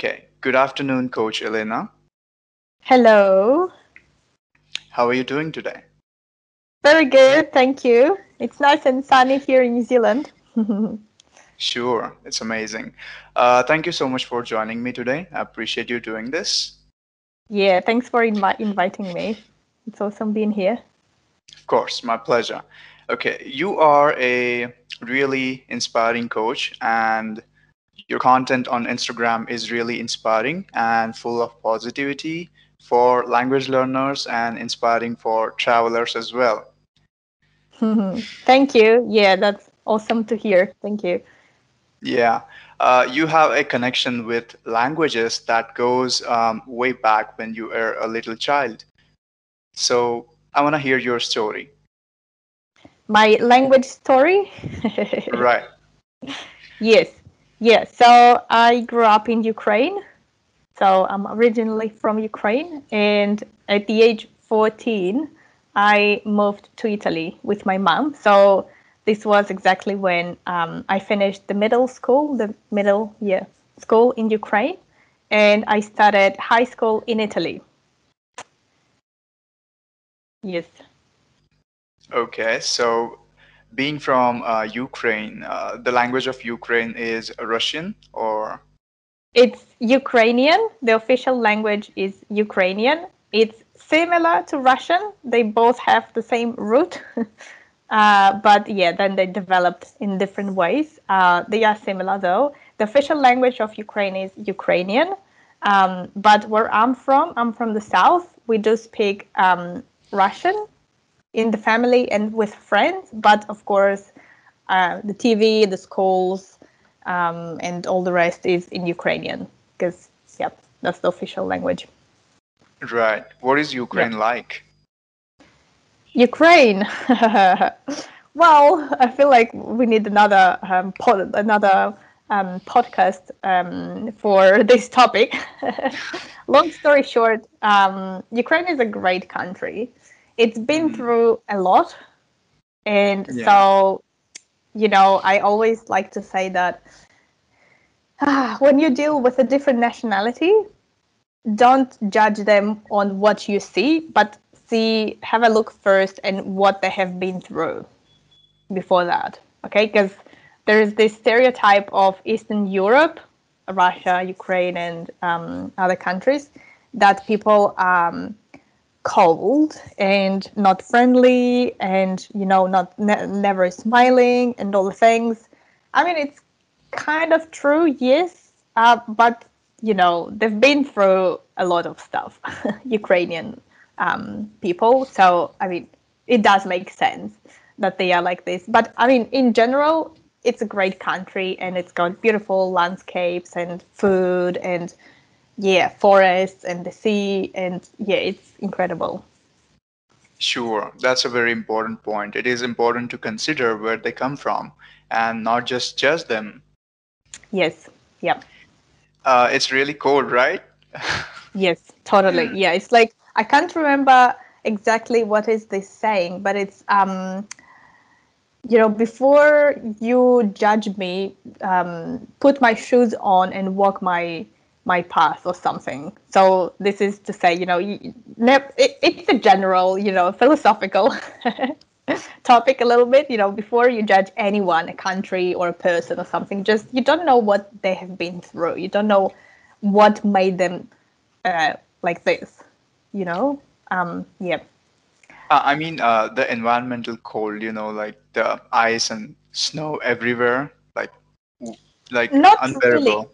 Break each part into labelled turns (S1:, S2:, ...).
S1: Okay. Good afternoon, Coach Elena.
S2: Hello.
S1: How are you doing today?
S2: Very good, thank you. It's nice and sunny here in New Zealand.
S1: Sure, it's amazing. Uh, thank you so much for joining me today. I appreciate you doing this.
S2: yeah, thanks for invi- inviting me. It's awesome being here.
S1: Of course, my pleasure. Okay, you are a really inspiring coach, and your content on Instagram is really inspiring and full of positivity for language learners and inspiring for travelers as well.
S2: thank you. Yeah, that's awesome to hear. Thank you.
S1: Yeah, uh, you have a connection with languages that goes um, way back when you were a little child. So I want to hear your story.
S2: My language story?
S1: Right.
S2: yes. Yeah, so I grew up in Ukraine. So I'm originally from Ukraine. And at the age 14, I moved to Italy with my mom. So this was exactly when um, I finished the middle school, the middle yeah, school in Ukraine. And I started high school in Italy. Yes.
S1: Okay. So being from uh, Ukraine, uh, the language of Ukraine is Russian or
S2: It's Ukrainian. The official language is Ukrainian. It's similar to Russian. They both have the same root. uh, but yeah, then they developed in different ways. Uh, they are similar though. The official language of Ukraine is Ukrainian. Um, but where I'm from, I'm from the south. We do speak um, Russian in the family and with friends. But of course, uh, the TV, the schools, um, and all the rest is in Ukrainian because yeah, that's the official language.
S1: right. What is Ukraine like?
S2: Ukraine. well, I feel like we need another um, pod, another um, podcast um, for this topic. Long story short, um, Ukraine is a great country. It's been
S1: Mhm.
S2: through a lot, and
S1: Yeah.
S2: so you know, I always like to say that ah, when you deal with a different nationality, don't judge them on what you see, but see, have a look first and what they have been through before that. Okay, because there is this stereotype of Eastern Europe, Russia, Ukraine, and um, other countries that people um, cold and not friendly and you know not ne- never smiling and all the things. I mean it's kind of true yes uh, but you know they've been through a lot of stuff ukrainian um, people. So i mean it does make sense that they are like this. But i mean in general it's a great country and it's got beautiful landscapes and food and yeah forests and the sea and yeah it's incredible
S1: Sure, that's a very important point. It is important to consider where they come from and not just judge them.
S2: yes yeah
S1: Uh, it's really cold, right?
S2: yes totally yeah it's like i can't remember exactly what is this saying but it's um you know before you judge me um put my shoes on and walk my my path or something. So this is to say you know you, ne- it, it's a general you know philosophical topic a little bit you know before you judge anyone a country or a person or something just you don't know what they have been through. You don't know what made them uh, like this you know? Um yeah.
S1: Uh, I mean, uh, the environmental cold, you know, like the ice and snow everywhere, like, like
S2: Not
S1: unbearable.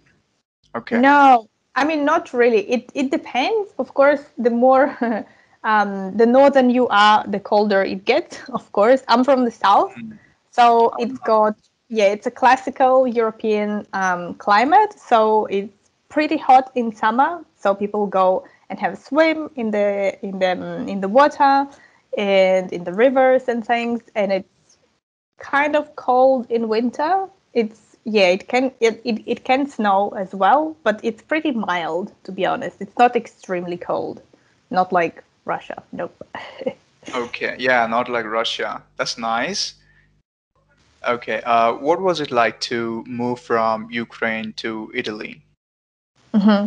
S1: Okay.
S2: No, I mean not really. It it depends. Of course, the more um, the northern you are, the colder it gets. Of course, I'm from the south,
S1: Mm.
S2: so it's got yeah, it's a classical European um, climate. So it's pretty hot in summer. So people go and have a swim in the in the um, in the water and in the rivers and things, and it's kind of cold in winter. It's yeah, it can it, it, it can snow as well, but it's pretty mild to be honest. It's not extremely cold. Not like Russia. Nope.
S1: Okay. Yeah, not like Russia. That's nice. Okay. Uh, what was it like to move from Ukraine to Italy?
S2: Mm-hmm.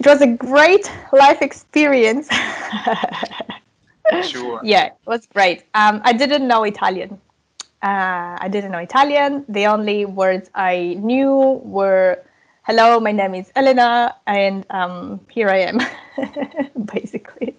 S2: It was a great life experience.
S1: sure.
S2: Yeah, it was great. Um, I didn't know Italian. Uh, I didn't know Italian. The only words I knew were "Hello, my name is Elena, and um, here I am," basically.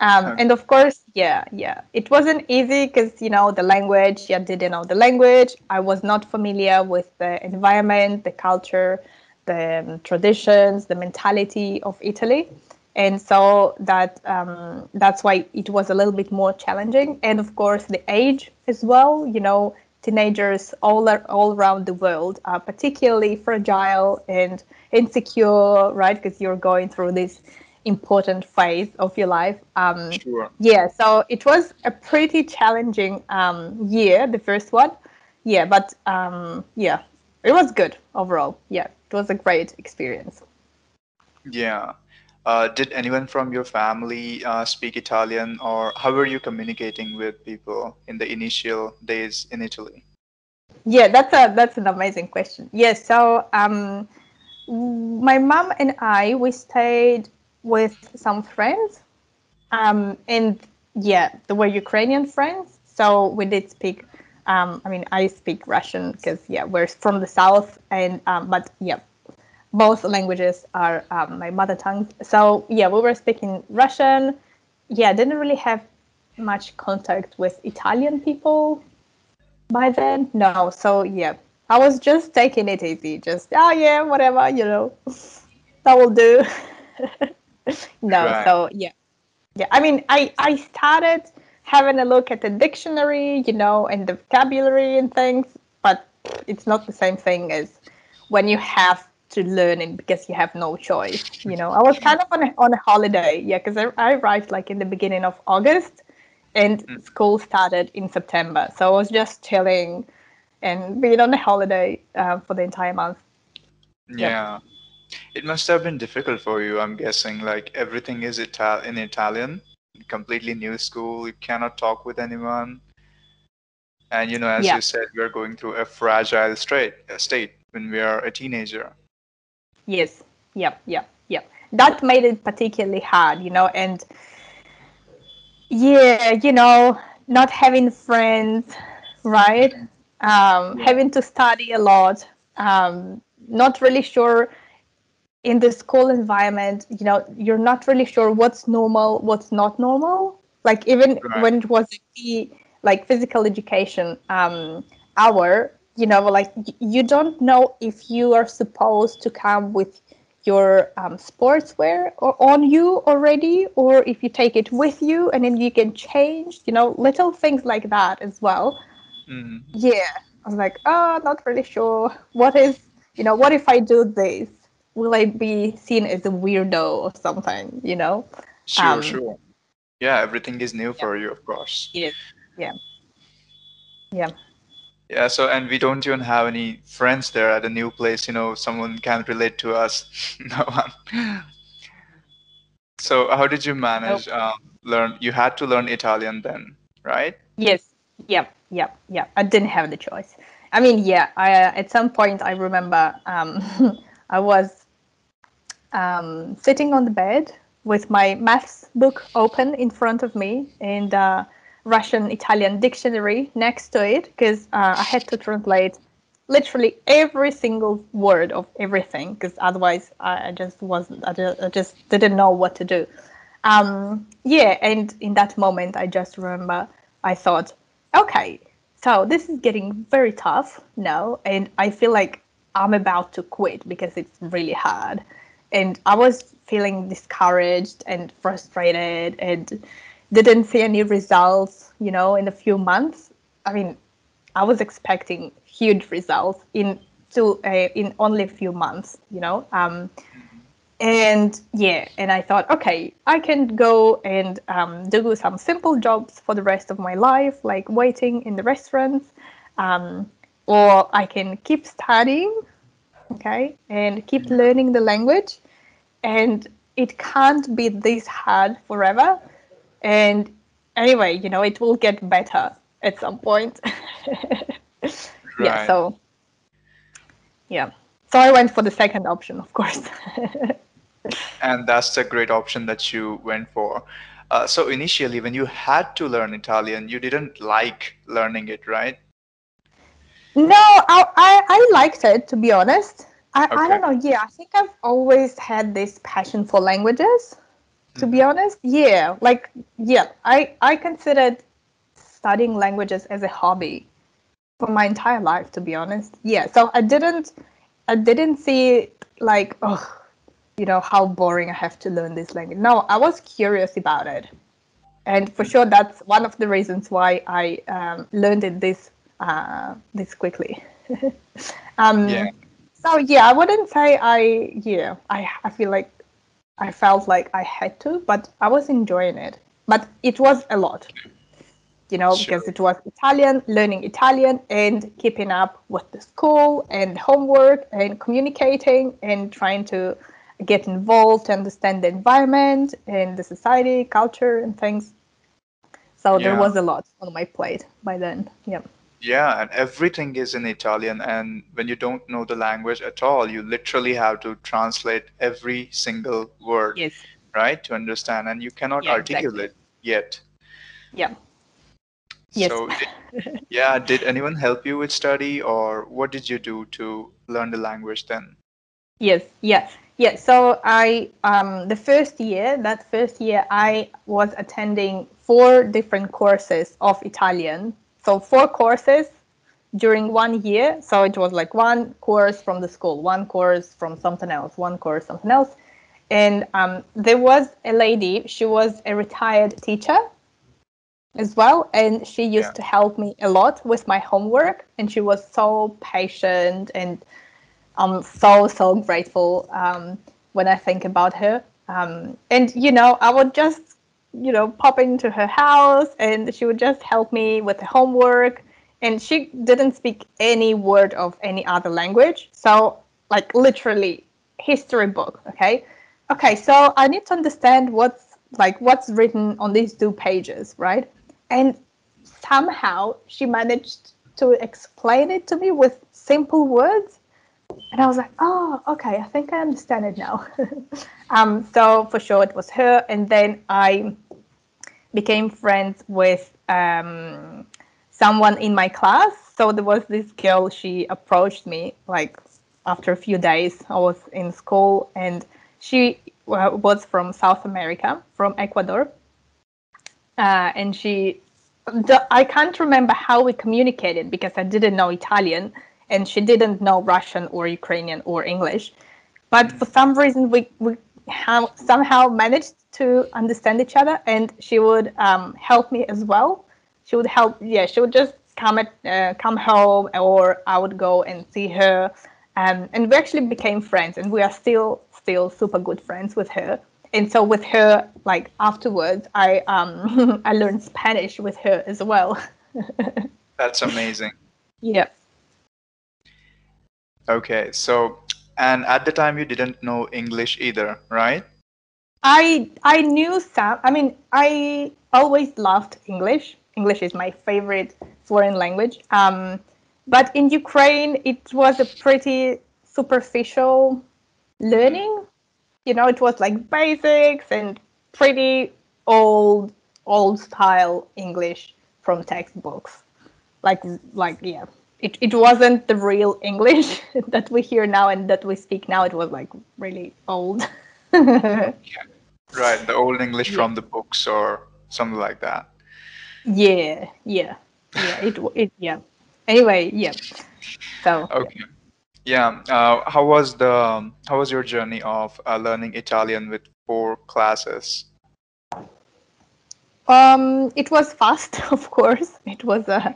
S2: Um, and of course, yeah, yeah, it wasn't easy because you know the language. Yeah, didn't know the language. I was not familiar with the environment, the culture, the um, traditions, the mentality of Italy, and so that um, that's why it was a little bit more challenging. And of course, the age as well. You know, teenagers all are, all around the world are particularly fragile and insecure, right? Because you're going through this important phase of your life. Um,
S1: sure.
S2: Yeah, so it was a pretty challenging um, year, the first one. Yeah, but um, yeah, it was good overall. Yeah, it was a great experience.
S1: Yeah. Uh, did anyone from your family uh, speak Italian, or how were you communicating with people in the initial days in Italy?
S2: Yeah, that's a that's an amazing question. Yes, so um, my mom and I we stayed with some friends, um, and yeah, they were Ukrainian friends. So we did speak. Um, I mean, I speak Russian because yeah, we're from the south, and um, but yeah, both languages are um, my mother tongue. So yeah, we were speaking Russian. Yeah, didn't really have much contact with Italian people by then. No, so yeah, I was just taking it easy. Just oh yeah, whatever, you know, that will do. no, right. so yeah, yeah. I mean, I I started having a look at the dictionary, you know, and the vocabulary and things, but it's not the same thing as when you have to learn it because you have no choice. You know, I was kind of on a, on a holiday, yeah, because I, I arrived like in the beginning of August, and mm. school started in September, so I was just chilling and being on a holiday uh, for the entire month.
S1: Yeah. It must have been difficult for you, I'm guessing. Like everything is Ital- in Italian, completely new school, you cannot talk with anyone. And you know, as yeah. you said, we're going through a fragile state, state when we are a teenager.
S2: Yes. Yep. Yep. Yep. That made it particularly hard, you know, and yeah, you know, not having friends, right? Um. Having to study a lot. Um, not really sure in the school environment, you know, you're not really sure what's normal, what's not normal. Like even right. when it was the like physical education um, hour, you know, like you don't know if you are supposed to come with your um, sportswear or on you already, or if you take it with you and then you can change. You know, little things like that as well. Mm. Yeah, I was like, oh, not really sure. What is, you know, what if I do this? will I be seen as a weirdo or something? You know?
S1: Sure, um, sure. Yeah, everything is new yeah. for you, of course.
S2: Yeah, yeah, yeah.
S1: Yeah. So, and we don't even have any friends there at a new place. You know, someone can't relate to us. no one. So, how did you manage um, learn? You had to learn Italian then, right?
S2: Yes. Yep. Yep. Yep. I didn't have the choice. I mean, yeah. I uh, at some point I remember um, I was um, sitting on the bed with my maths book open in front of me and uh, Russian Italian dictionary next to it because uh, I had to translate literally every single word of everything because otherwise I, just wasn't I just, I just, didn't know what to do. Um, yeah, and in that moment I just remember I thought, okay, so this is getting very tough now, and I feel like I'm about to quit because it's really hard and I was feeling discouraged and frustrated and didn't see any results, you know, in a few months. I mean, I was expecting huge results in to uh, in only a few months, you know. Um, and yeah, and I thought, okay, I can go and um, do some simple jobs for the rest of my life, like waiting in the restaurants, um, or I can keep studying, okay, and keep learning the language and it can't be this hard forever. And anyway, you know, it will get better at some point. right. Yeah. So, yeah. So I went for the second option, of course.
S1: and that's a great option that you went for. Uh, so initially, when you had to learn Italian, you didn't like learning it, right?
S2: No, I, I, I liked it to be honest. I, okay. I don't know. Yeah, I think I've always had this passion for languages. To be mm-hmm. honest, yeah, like yeah, I I considered studying languages as a hobby for my entire life. To be honest, yeah. So I didn't I didn't see like oh you know how boring I have to learn this language. No, I was curious about it, and for sure that's one of the reasons why I um, learned it this uh, this quickly. um, yeah. So yeah, I wouldn't say I yeah I I feel like I felt like I had to, but I was enjoying it. But it was a lot, you know, sure. because it was Italian, learning Italian, and keeping up with the school and homework and communicating and trying to get involved to understand the environment and the society, culture, and things. So yeah. there was a lot on my plate by then. Yeah.
S1: Yeah, and everything is in Italian. And when you don't know the language at all, you literally have to translate every single word,
S2: yes.
S1: right, to understand. And you cannot yeah, articulate exactly. yet.
S2: Yeah.
S1: Yes. So, did, yeah, did anyone help you with study, or what did you do to learn the language then?
S2: Yes, yeah, yeah. So I, um, the first year, that first year, I was attending four different courses of Italian so four courses during one year. So it was like one course from the school, one course from something else, one course something else. And um, there was a lady, she was a retired teacher as well. And she used yeah. to help me a lot with my homework. And she was so patient and I'm so, so grateful um, when I think about her. Um, and, you know, I would just you know, pop into her house and she would just help me with the homework. And she didn't speak any word of any other language. So, like, literally, history book, okay? Okay, so I need to understand what's like what's written on these two pages, right? And somehow she managed to explain it to me with simple words and I was like, oh, okay, I think I understand it now. um, so for sure it was her. And then I became friends with um, someone in my class. So there was this girl, she approached me like after a few days. I was in school and she was from South America, from Ecuador. Uh, and she, I can't remember how we communicated because I didn't know Italian and she didn't know Russian or Ukrainian or English. But for some reason, we, we have somehow managed to understand each other, and she would um, help me as well. She would help, yeah, she would just come at uh, come home, or I would go and see her, um, and we actually became friends, and we are still still super good friends with her. And so with her, like afterwards, I um I learned Spanish with her as well.
S1: That's amazing.
S2: Yeah.
S1: Okay, so and at the time you didn't know English either, right?
S2: I I knew some. I mean, I always loved English. English is my favorite foreign language. Um, but in Ukraine, it was a pretty superficial learning. You know, it was like basics and pretty old old style English from textbooks. Like like yeah, it, it wasn't the real English that we hear now and that we speak now. It was like really old.
S1: yeah. Right, the old English yeah. from the books or something like that.
S2: Yeah, yeah, yeah. It, it yeah. Anyway, yeah. So.
S1: Okay. Yeah. Uh, how was the how was your journey of uh, learning Italian with four classes?
S2: Um, it was fast, of course. It was a. Uh,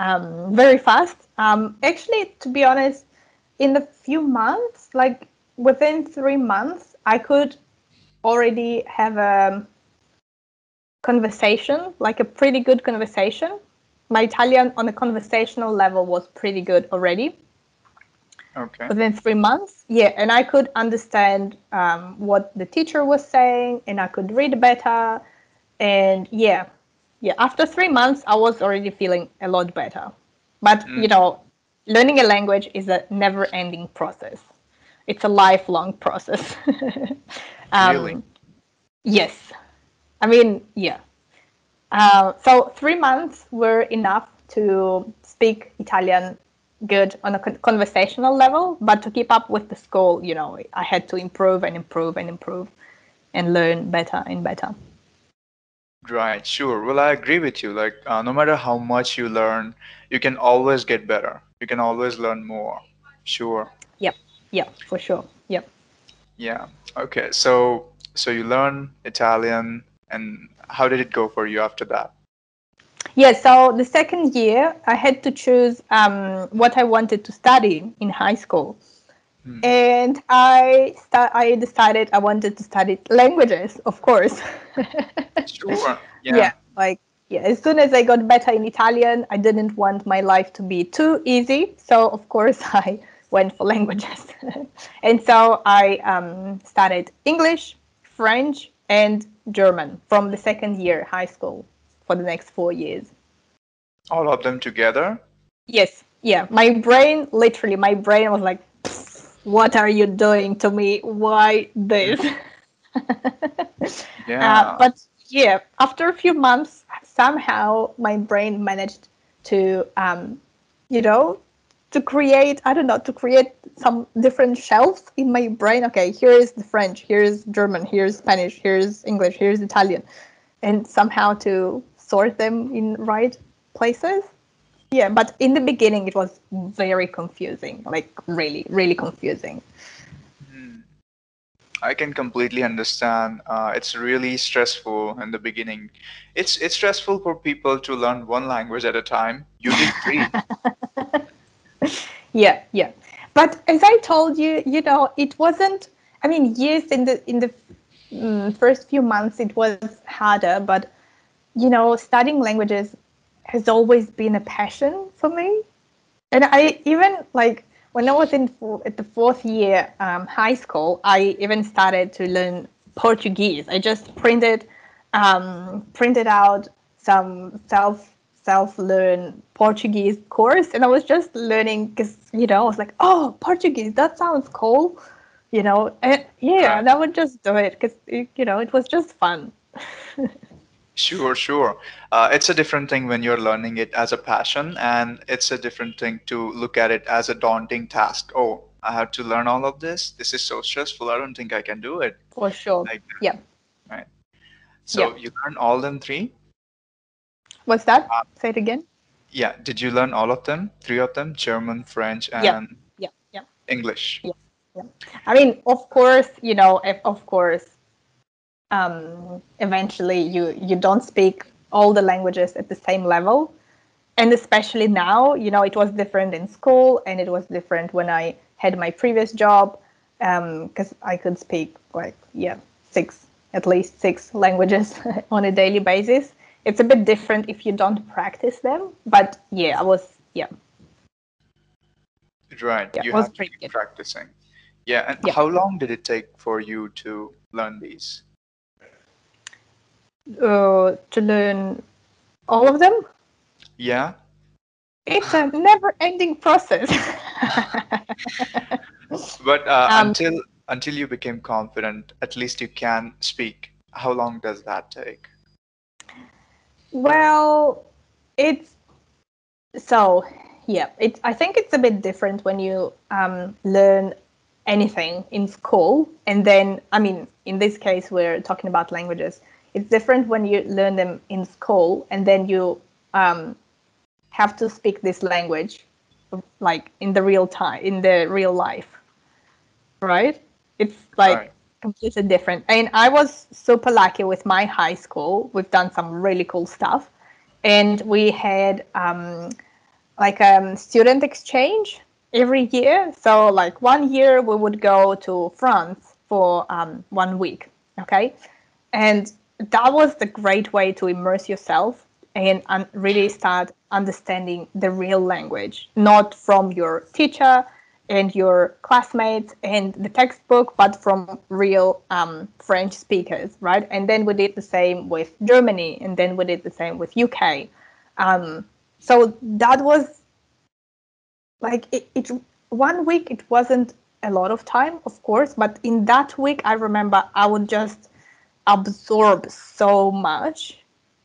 S2: um, very fast. Um, actually, to be honest, in the few months, like within three months, I could already have a conversation, like a pretty good conversation. My Italian on a conversational level was pretty good already.
S1: Okay.
S2: Within three months, yeah, and I could understand um, what the teacher was saying, and I could read better, and yeah, yeah after three months i was already feeling a lot better but mm. you know learning a language is a never ending process it's a lifelong process.
S1: um, really?
S2: Yes. I mean, yeah. Uh, so three months were enough to speak Italian good on a conversational level, but to keep up with the school, you know, I had to improve and improve and improve and learn better and better.
S1: Right, sure. Well, I agree with you. Like, uh, no matter how much you learn, you can always get better. You can always learn more. Sure.
S2: Yep. Yep. For sure. Yep.
S1: Yeah. Okay. So, so you learn Italian, and how did it go for you after that?
S2: Yeah. So the second year, I had to choose um, what I wanted to study in high school. Hmm. And I st- I decided I wanted to study languages, of course.
S1: sure.
S2: Yeah. yeah. Like yeah, as soon as I got better in Italian, I didn't want my life to be too easy. So of course I went for languages. and so I um, studied English, French, and German from the second year high school for the next four years.
S1: All of them together?
S2: Yes. Yeah. My brain, literally, my brain was like, what are you doing to me? Why this?
S1: yeah. Uh,
S2: but yeah, after a few months, somehow my brain managed to, um, you know, to create, I don't know, to create some different shelves in my brain. Okay, here is the French, here's German, here's Spanish, here's English, here's Italian, and somehow to sort them in right places. Yeah, but in the beginning it was very confusing, like really, really confusing.
S1: Hmm. I can completely understand. Uh, it's really stressful in the beginning. It's it's stressful for people to learn one language at a time. You did three.
S2: yeah, yeah. But as I told you, you know, it wasn't. I mean, yes, in the in the mm, first few months it was harder, but you know, studying languages has always been a passion for me. And I even like when I was in at the fourth year um, high school, I even started to learn Portuguese. I just printed um, printed out some self self learn Portuguese course, and I was just learning because you know I was like, oh, Portuguese, that sounds cool, you know, and yeah, and I would just do it because you know it was just fun.
S1: Sure, sure. Uh, it's a different thing when you're learning it as a passion, and it's a different thing to look at it as a daunting task. Oh, I have to learn all of this. This is so stressful. I don't think I can do it.
S2: For sure. Like yeah.
S1: Right. So yeah. you learn all them three?
S2: What's that? Uh, Say it again.
S1: Yeah. Did you learn all of them? Three of them? German, French, and
S2: yeah. Yeah. Yeah.
S1: English.
S2: Yeah. Yeah. I mean, of course, you know, if, of course, um, eventually you you don't speak all the languages at the same level. And especially now you know it was different in school and it was different when i had my previous job because um, i could speak like yeah six at least six languages on a daily basis. It's a bit different if you don't practice them but yeah i was yeah.
S1: Right yeah, you have to keep practicing. Yeah and yeah. how long did it take for you to learn these
S2: uh, to learn all of them.
S1: Yeah.
S2: It's a never-ending process.
S1: but uh, um, until until you became confident, at least you can speak. How long does that take?
S2: Well, it's so yeah. It's I think it's a bit different when you um, learn anything in school, and then I mean, in this case, we're talking about languages it's different when you learn them in school and then you um, have to speak this language like in the real time in the real life right? It's like right. completely different. And i was super lucky with my high school. We've done some really cool stuff. And we had um, like a um, student exchange every year. So like one year we would go to france for um, one week okay? And that was the great way to immerse yourself and really start understanding the real language, not from your teacher and your classmates and the textbook, but from real um, French speakers, right? And then we did the same with Germany, and then we did the same with UK. Um, so that was like it, it. One week it wasn't a lot of time, of course, but in that week, I remember I would just absorb so much,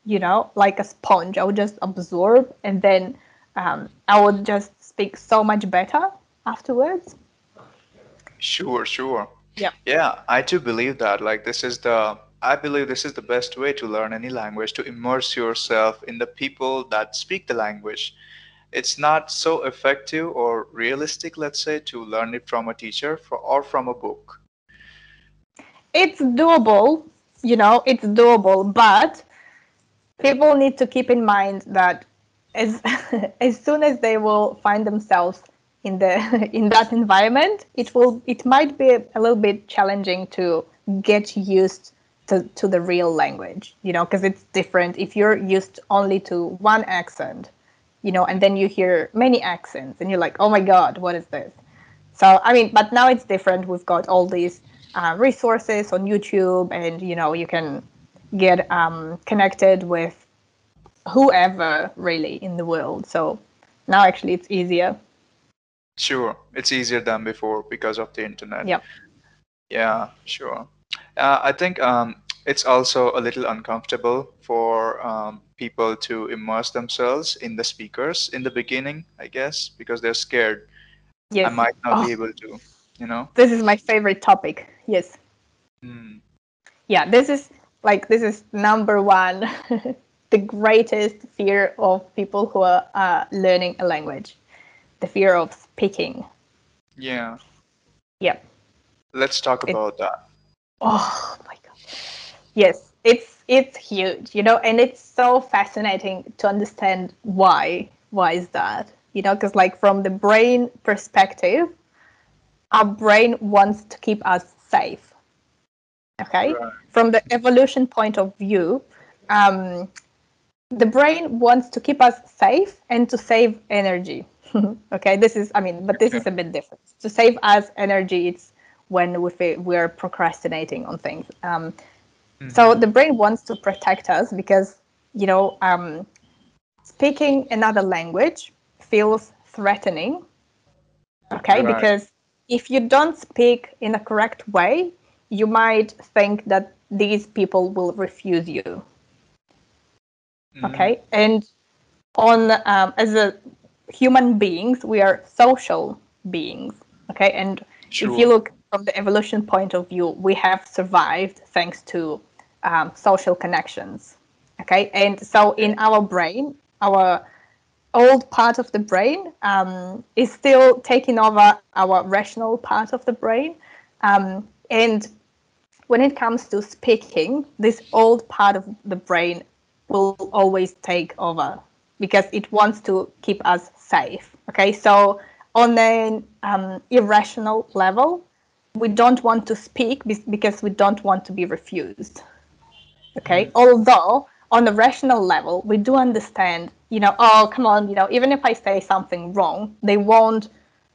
S2: you know, like a sponge. I would just absorb and then um, I would just speak so much better afterwards.
S1: Sure, sure.
S2: Yeah.
S1: Yeah, I too believe that. Like, this is the, I believe this is the best way to learn any language, to immerse yourself in the people that speak the language. It's not so effective or realistic, let's say, to learn it from a teacher for, or from a book.
S2: It's doable, you know, it's doable, but people need to keep in mind that as as soon as they will find themselves in the in that environment, it will it might be a little bit challenging to get used to, to the real language, you know, because it's different if you're used only to one accent, you know, and then you hear many accents and you're like, oh my god, what is this? So I mean, but now it's different. We've got all these uh, resources on YouTube, and you know, you can get um, connected with whoever really in the world. So now actually it's easier.
S1: Sure, it's easier than before because of the internet.
S2: Yeah.
S1: Yeah, sure. Uh, I think um, it's also a little uncomfortable for um, people to immerse themselves in the speakers in the beginning, I guess, because they're scared.
S2: Yes.
S1: I might not
S2: Oh.
S1: be able to, you know?
S2: This is my favorite topic. Yes.
S1: Hmm.
S2: Yeah, this is like this is number one, the greatest fear of people who are uh, learning a language, the fear of speaking.
S1: Yeah.
S2: Yep.
S1: Let's talk
S2: It-
S1: about that.
S2: Oh my god. Yes, it's it's huge, you know, and it's so fascinating to understand why. Why is that? You know, because like from the brain perspective, our brain wants to keep us safe. Okay,
S1: Right.
S2: from the evolution point of view, um, the brain wants to keep us safe and to save energy. okay, this is, I mean, but this is a bit different. To save us energy, it's when we feel we're procrastinating on things. Um, So the brain wants to protect us because, you know, um, speaking another language feels threatening. Okay,
S1: Right.
S2: because if you don't speak in a correct way, you might think that these people will refuse you.
S1: Mhm.
S2: Okay, and on um, as a human beings, we are social beings. Okay, and
S1: Sure.
S2: if you look from the evolution point of view, we have survived thanks to um, social connections. Okay, and so in our brain, our old part of the brain um, is still taking over our rational part of the brain. Um, and when it comes to speaking, this old part of the brain will always take over because it wants to keep us safe. Okay, so on an um, irrational level, we don't want to speak because we don't want to be refused. Okay, although on a rational level, we do understand, you know, oh, come on, you know, even if I say something wrong, they won't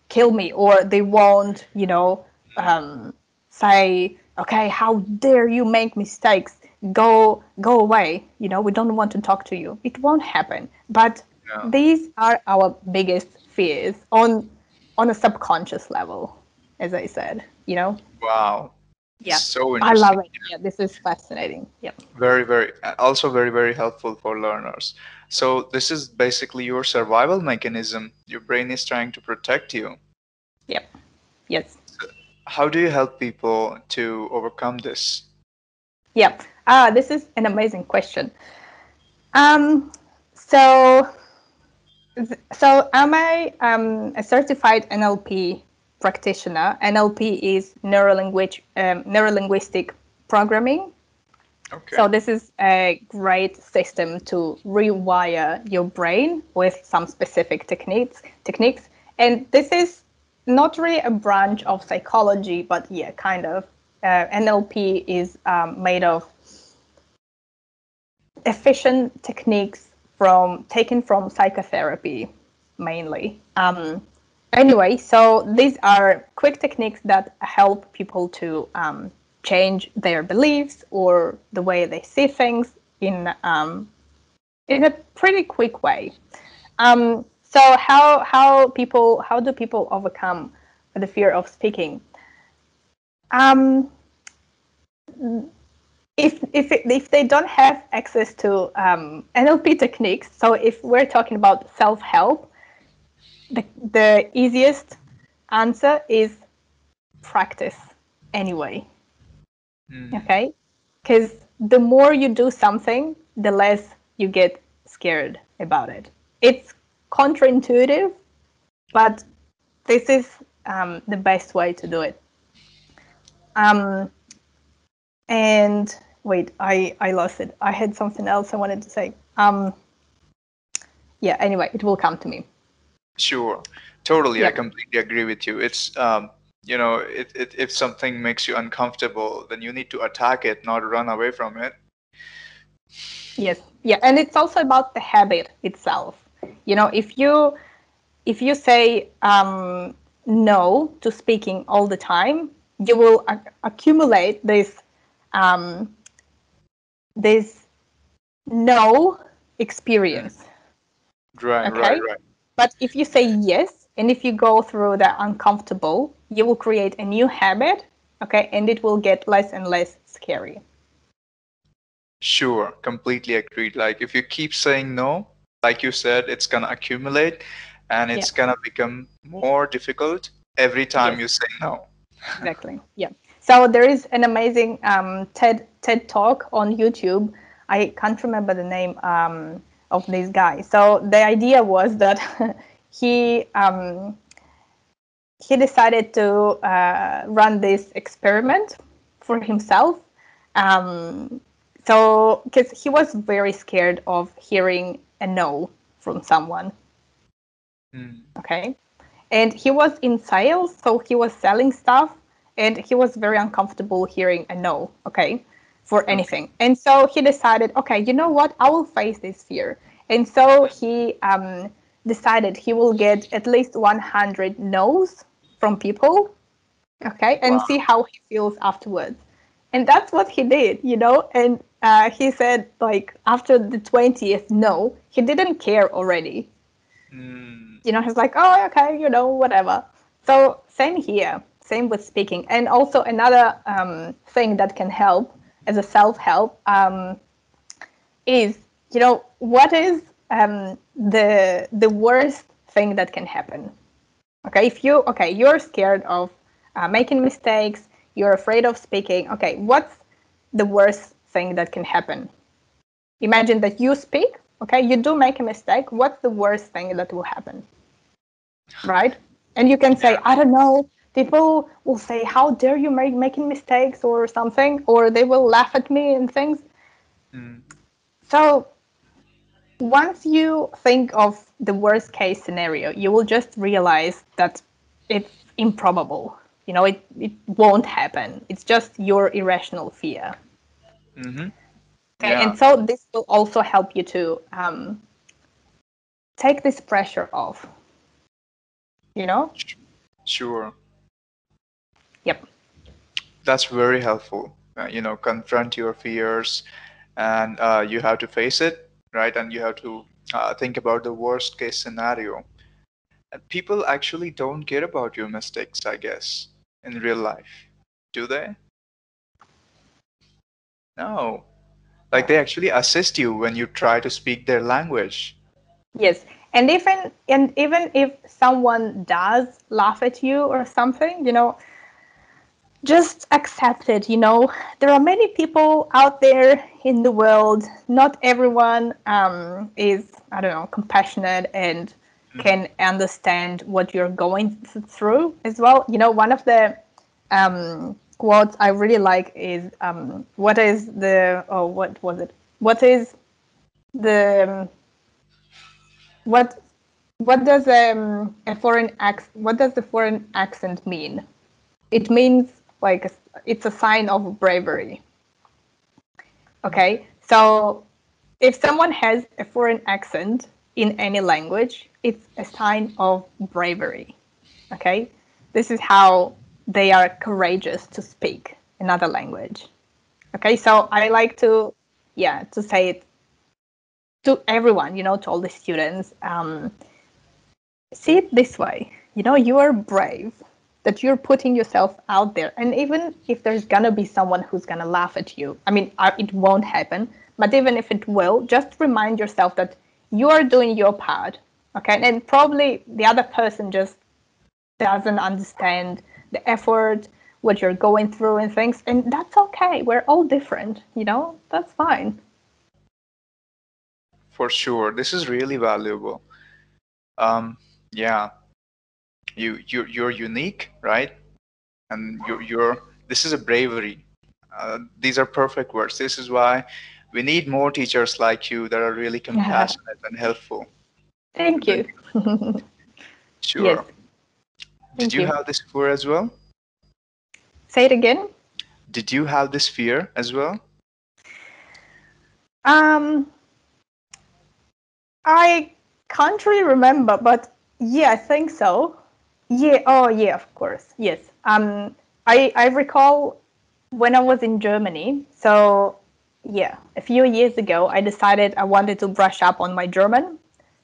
S2: kill me or they won't, you know, um, say, okay, how dare you make mistakes? Go, go away. You know, we don't want to talk to you. It won't happen. But
S1: Yeah.
S2: these are our biggest fears on on a subconscious level, as I said. You know,
S1: Wow.
S2: Yeah.
S1: So
S2: I love it. Yeah, this is fascinating. Yep.
S1: Very, very, also very, very helpful for learners. So this is basically your survival mechanism. Your brain is trying to protect you.
S2: Yep. Yes.
S1: How do you help people to overcome this?
S2: Yeah. Ah, this is an amazing question. Um, so, so am I um, a certified NLP practitioner? NLP is neurolinguistic um, neurolinguistic programming.
S1: Okay.
S2: So this is a great system to rewire your brain with some specific techniques. Techniques, and this is not really a branch of psychology, but yeah, kind of. Uh, NLP is um, made of efficient techniques from taken from psychotherapy mainly. Um, anyway, so these are quick techniques that help people to um, change their beliefs or the way they see things in um, in a pretty quick way. Um, so how how people how do people overcome the fear of speaking. Um, if if it, if they don't have access to um, NLP techniques, so if we're talking about self help, the the easiest answer is practice anyway.
S1: Mm.
S2: Okay, because the more you do something, the less you get scared about it. It's counterintuitive, but this is um, the best way to do it. Um, and wait, I, I lost it. I had something else I wanted to say. Um, yeah, anyway, it will come to me.
S1: Sure, totally. I completely agree with you. It's um, you know, it, it, if something makes you uncomfortable, then you need to attack it, not run away from it.
S2: Yes, yeah, and it's also about the habit itself. You know, if you if you say um, no to speaking all the time, you will ac- accumulate this um, this no experience.
S1: Right,
S2: Okay.
S1: right, right.
S2: But if you say yes, and if you go through the uncomfortable, you will create a new habit. Okay, and it will get less and less scary.
S1: Sure, completely agreed. Like if you keep saying no, like you said, it's gonna accumulate and it's gonna become more difficult every time
S2: Yes.
S1: you say no.
S2: exactly yeah so there is an amazing um, ted ted talk on youtube i can't remember the name um, of this guy so the idea was that he um, he decided to uh, run this experiment for himself. Um, so because he was very scared of hearing a no from someone.
S1: Mm.
S2: okay? And he was in sales so he was selling stuff and he was very uncomfortable hearing a no okay for anything. And so he decided okay you know what? I will face this fear. And so he um, decided he will get at least 100 no's from people. Okay and
S1: Wow.
S2: see how he feels afterwards. And that's what he did you know? And uh, he said like after the 20th no he didn't care already.
S1: Mm.
S2: you know he's like oh okay you know whatever. So same here same with speaking. And also another um, thing that can help as a self-help um, is you know what is um, the the worst thing that can happen okay if you okay you're scared of uh, making mistakes you're afraid of speaking okay what's the worst thing that can happen? Imagine that you speak okay you do make a mistake what's the worst thing that will happen? Right? And you can say i don't know. People will say how dare you make making mistakes or something or they will laugh at me and things.
S1: Mm.
S2: so once you think of the worst case scenario you will just realize that it's improbable you know it, it won't happen it's just your irrational fear
S1: Mhm.
S2: Okay,
S1: Yeah.
S2: and so this will also help you to um, take this pressure off. You know?
S1: Sure.
S2: Yep.
S1: That's very helpful. Uh, you know, confront your fears and uh, you have to face it, right? And you have to uh, think about the worst case scenario. And people actually don't care about your mistakes, I guess, in real life. Do they? No. Like they actually assist you when you try to speak their language.
S2: Yes. And even and even if someone does laugh at you or something, you know, just accept it. You know, there are many people out there in the world. Not everyone um, is, I don't know, compassionate and can understand what you're going through as well. You know, one of the um, quotes I really like is, um, "What is the? Oh, what was it? What is the? What what does um, a foreign accent? What does the foreign accent mean? It means like it's a sign of bravery. Okay, so if someone has a foreign accent in any language, it's a sign of bravery. Okay, this is how they are courageous to speak another language. Okay, so I like to, yeah, to say it to everyone, you know, to all the students. Um, see it this way, you know, you are brave. That you're putting yourself out there. And even if there's gonna be someone who's gonna laugh at you, I mean, uh, it won't happen. But even if it will, just remind yourself that you are doing your part. Okay, and probably the other person just doesn't understand the effort, what you're going through, and things, and that's okay. We're all different, you know. That's fine.
S1: For sure, this is really valuable. Um, yeah, you you you're unique, right? And you're, you're this is a bravery. Uh, these are perfect words. This is why we need more teachers like you that are really compassionate yeah. and helpful.
S2: Thank you.
S1: sure. Yes. Did you, you have this fear as well?
S2: Say it again.
S1: Did you have this fear as well?
S2: Um, I can't really remember, but yeah, I think so. Yeah. Oh, yeah. Of course. Yes. Um, I I recall when I was in Germany. So yeah, a few years ago, I decided I wanted to brush up on my German.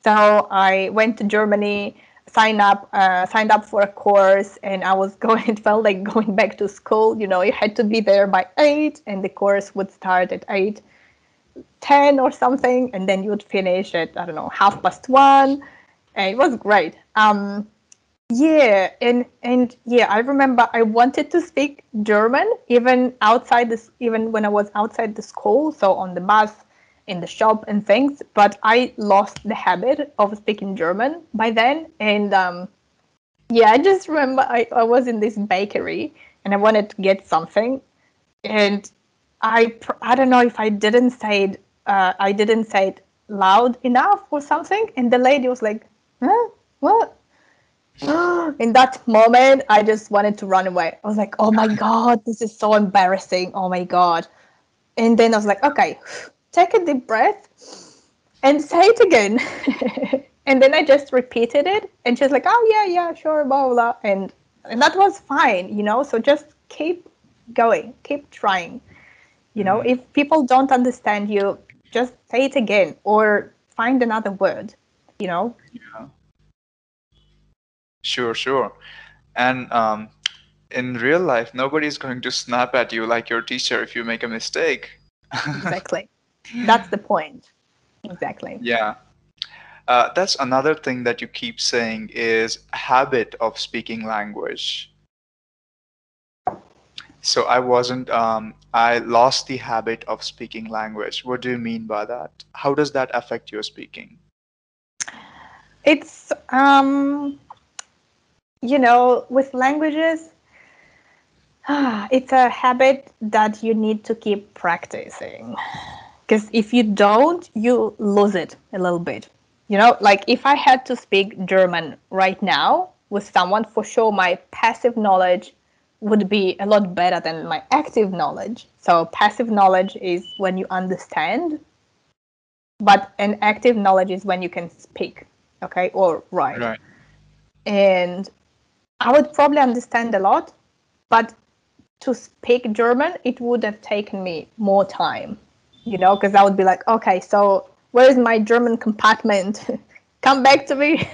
S2: So I went to Germany, signed up, uh, signed up for a course, and I was going. It felt like going back to school. You know, you had to be there by eight, and the course would start at eight ten or something, and then you would finish at I don't know half past one. And it was great. Um, yeah, and and yeah, I remember I wanted to speak German even outside this, even when I was outside the school, so on the bus, in the shop, and things. But I lost the habit of speaking German by then, and um, yeah, I just remember I, I was in this bakery and I wanted to get something, and I I don't know if I didn't say it, uh, I didn't say it loud enough or something, and the lady was like, "Huh, what?" in that moment, I just wanted to run away. I was like, oh my God, this is so embarrassing. Oh my God. And then I was like, okay, take a deep breath and say it again. and then I just repeated it. And she's like, oh, yeah, yeah, sure, blah, blah. And, and that was fine, you know? So just keep going, keep trying. You know, mm-hmm. if people don't understand you, just say it again or find another word, you know?
S1: Yeah Sure, sure. And um, in real life, nobody's going to snap at you like your teacher if you make a mistake.
S2: exactly. That's the point. Exactly.
S1: Yeah. Uh, that's another thing that you keep saying is habit of speaking language. So I wasn't, um, I lost the habit of speaking language. What do you mean by that? How does that affect your speaking?
S2: It's, um, you know, with languages, it's a habit that you need to keep practicing. Because if you don't, you lose it a little bit. You know, like if I had to speak German right now with someone, for sure my passive knowledge would be a lot better than my active knowledge. So, passive knowledge is when you understand, but an active knowledge is when you can speak, okay, or write. Right. And I would probably understand a lot, but to speak German, it would have taken me more time, you know, because I would be like, okay, so where is my German compartment? Come back to
S1: me.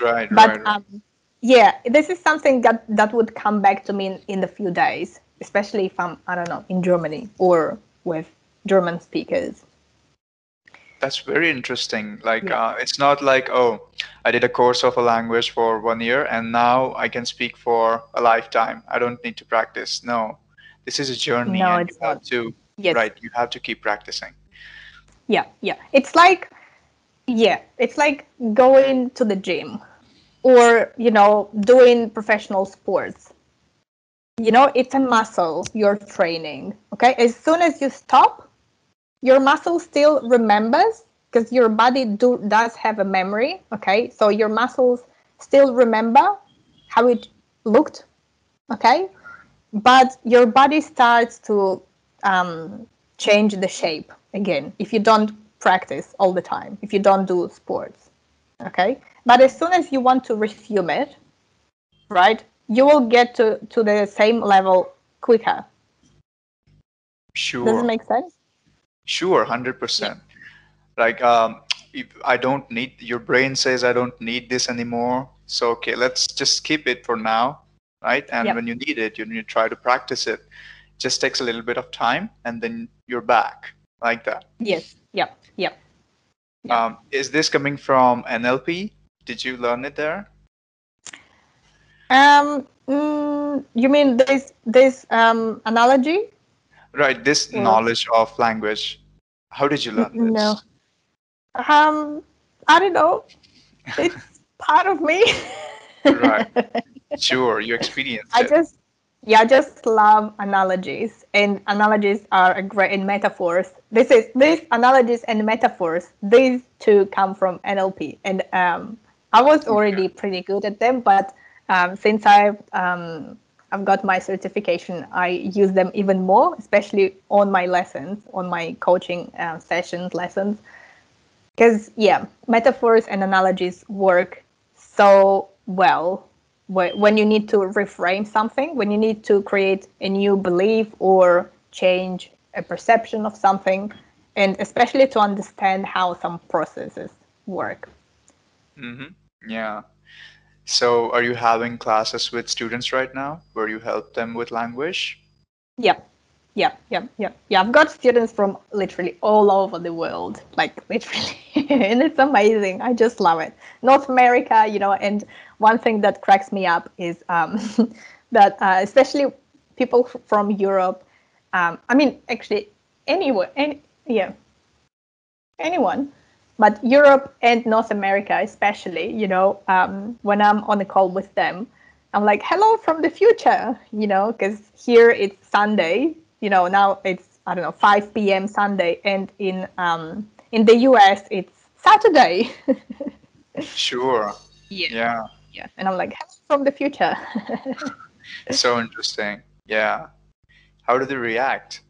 S1: right,
S2: but,
S1: right. Um,
S2: yeah, this is something that, that would come back to me in, in the few days, especially if I'm, I don't know, in Germany or with German speakers.
S1: That's very interesting. Like, yeah. uh, it's not like, oh, I did a course of a language for one year and now I can speak for a lifetime. I don't need to practice. No, this is a journey.
S2: No, it's
S1: you not. to, yes. right, you have to keep practicing.
S2: Yeah, yeah. It's like, yeah, it's like going to the gym or, you know, doing professional sports. You know, it's a muscle you're training. Okay. As soon as you stop, your muscle still remembers because your body do, does have a memory okay? So your muscles still remember how it looked okay? But your body starts to um, change the shape again if you don't practice all the time if you don't do sports okay? But as soon as you want to resume it right you will get to, to the same level quicker.
S1: Sure
S2: does it make sense
S1: Sure, 100%. Yeah. Like, um, I don't need, your brain says, I don't need this anymore. So okay, let's just keep it for now, right? And
S2: Yep.
S1: when you need it, you need to try to practice it. Just takes a little bit of time, and then you're back like that.
S2: Yes. Yep. Yep. Yeah.
S1: Um, is this coming from NLP? Did you learn it there?
S2: Um. mm, you mean this this um analogy?
S1: Right, this
S2: Yeah.
S1: knowledge of language. How did you learn this?
S2: No. Um. I don't know. It's part of me.
S1: Right. Sure, you experience
S2: I
S1: it.
S2: just yeah, I just love analogies, and analogies are a great in metaphors. This is these analogies and metaphors. These two come from NLP, and um, I was already pretty good at them, but um, since I've um, I've got my certification, I use them even more, especially on my lessons, on my coaching uh, sessions, lessons. Because yeah, metaphors and analogies work so well when you need to reframe something, when you need to create a new belief or change a perception of something, and especially to understand how some processes work.
S1: hmm Yeah. So, are you having classes with students right now where you help them with language?
S2: Yep. Yeah, yeah, yep. Yeah, I've got students from literally all over the world, like literally, and it's amazing. I just love it. North America, you know, and one thing that cracks me up is um, that uh, especially people from Europe. Um, I mean, actually, anywhere, any, yeah, anyone, but Europe and North America, especially, you know, um, when I'm on a call with them, I'm like, hello from the future, you know, because here it's Sunday, you know, now it's, I don't know, 5 p.m. Sunday, and in um, in the US, it's Saturday.
S1: Sure. Yeah.
S2: yeah. And I'm like, hello from the future.
S1: So interesting. Yeah. How do they react?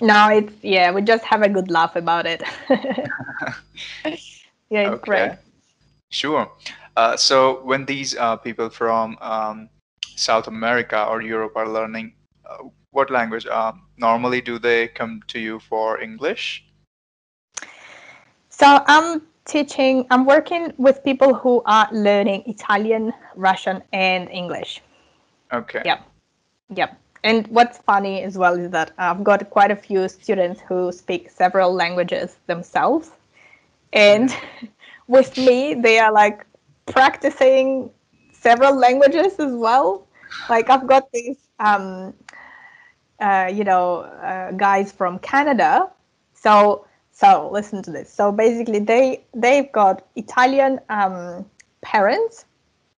S2: No, it's, yeah, we just have a good laugh about it. yeah, it's great.
S1: Sure. Uh, so when these uh, people from um, South America or Europe are learning, uh, what language? Um, normally, do they come to you for English?
S2: So I'm teaching, I'm working with people who are learning Italian, Russian, and English.
S1: Okay.
S2: Yep. Yep. And what's funny as well is that I've got quite a few students who speak several languages themselves. And with me, they are like practicing several languages as well. Like I've got these, um, uh, you know, uh, guys from Canada. So, so listen to this. So basically, they they've got Italian um, parents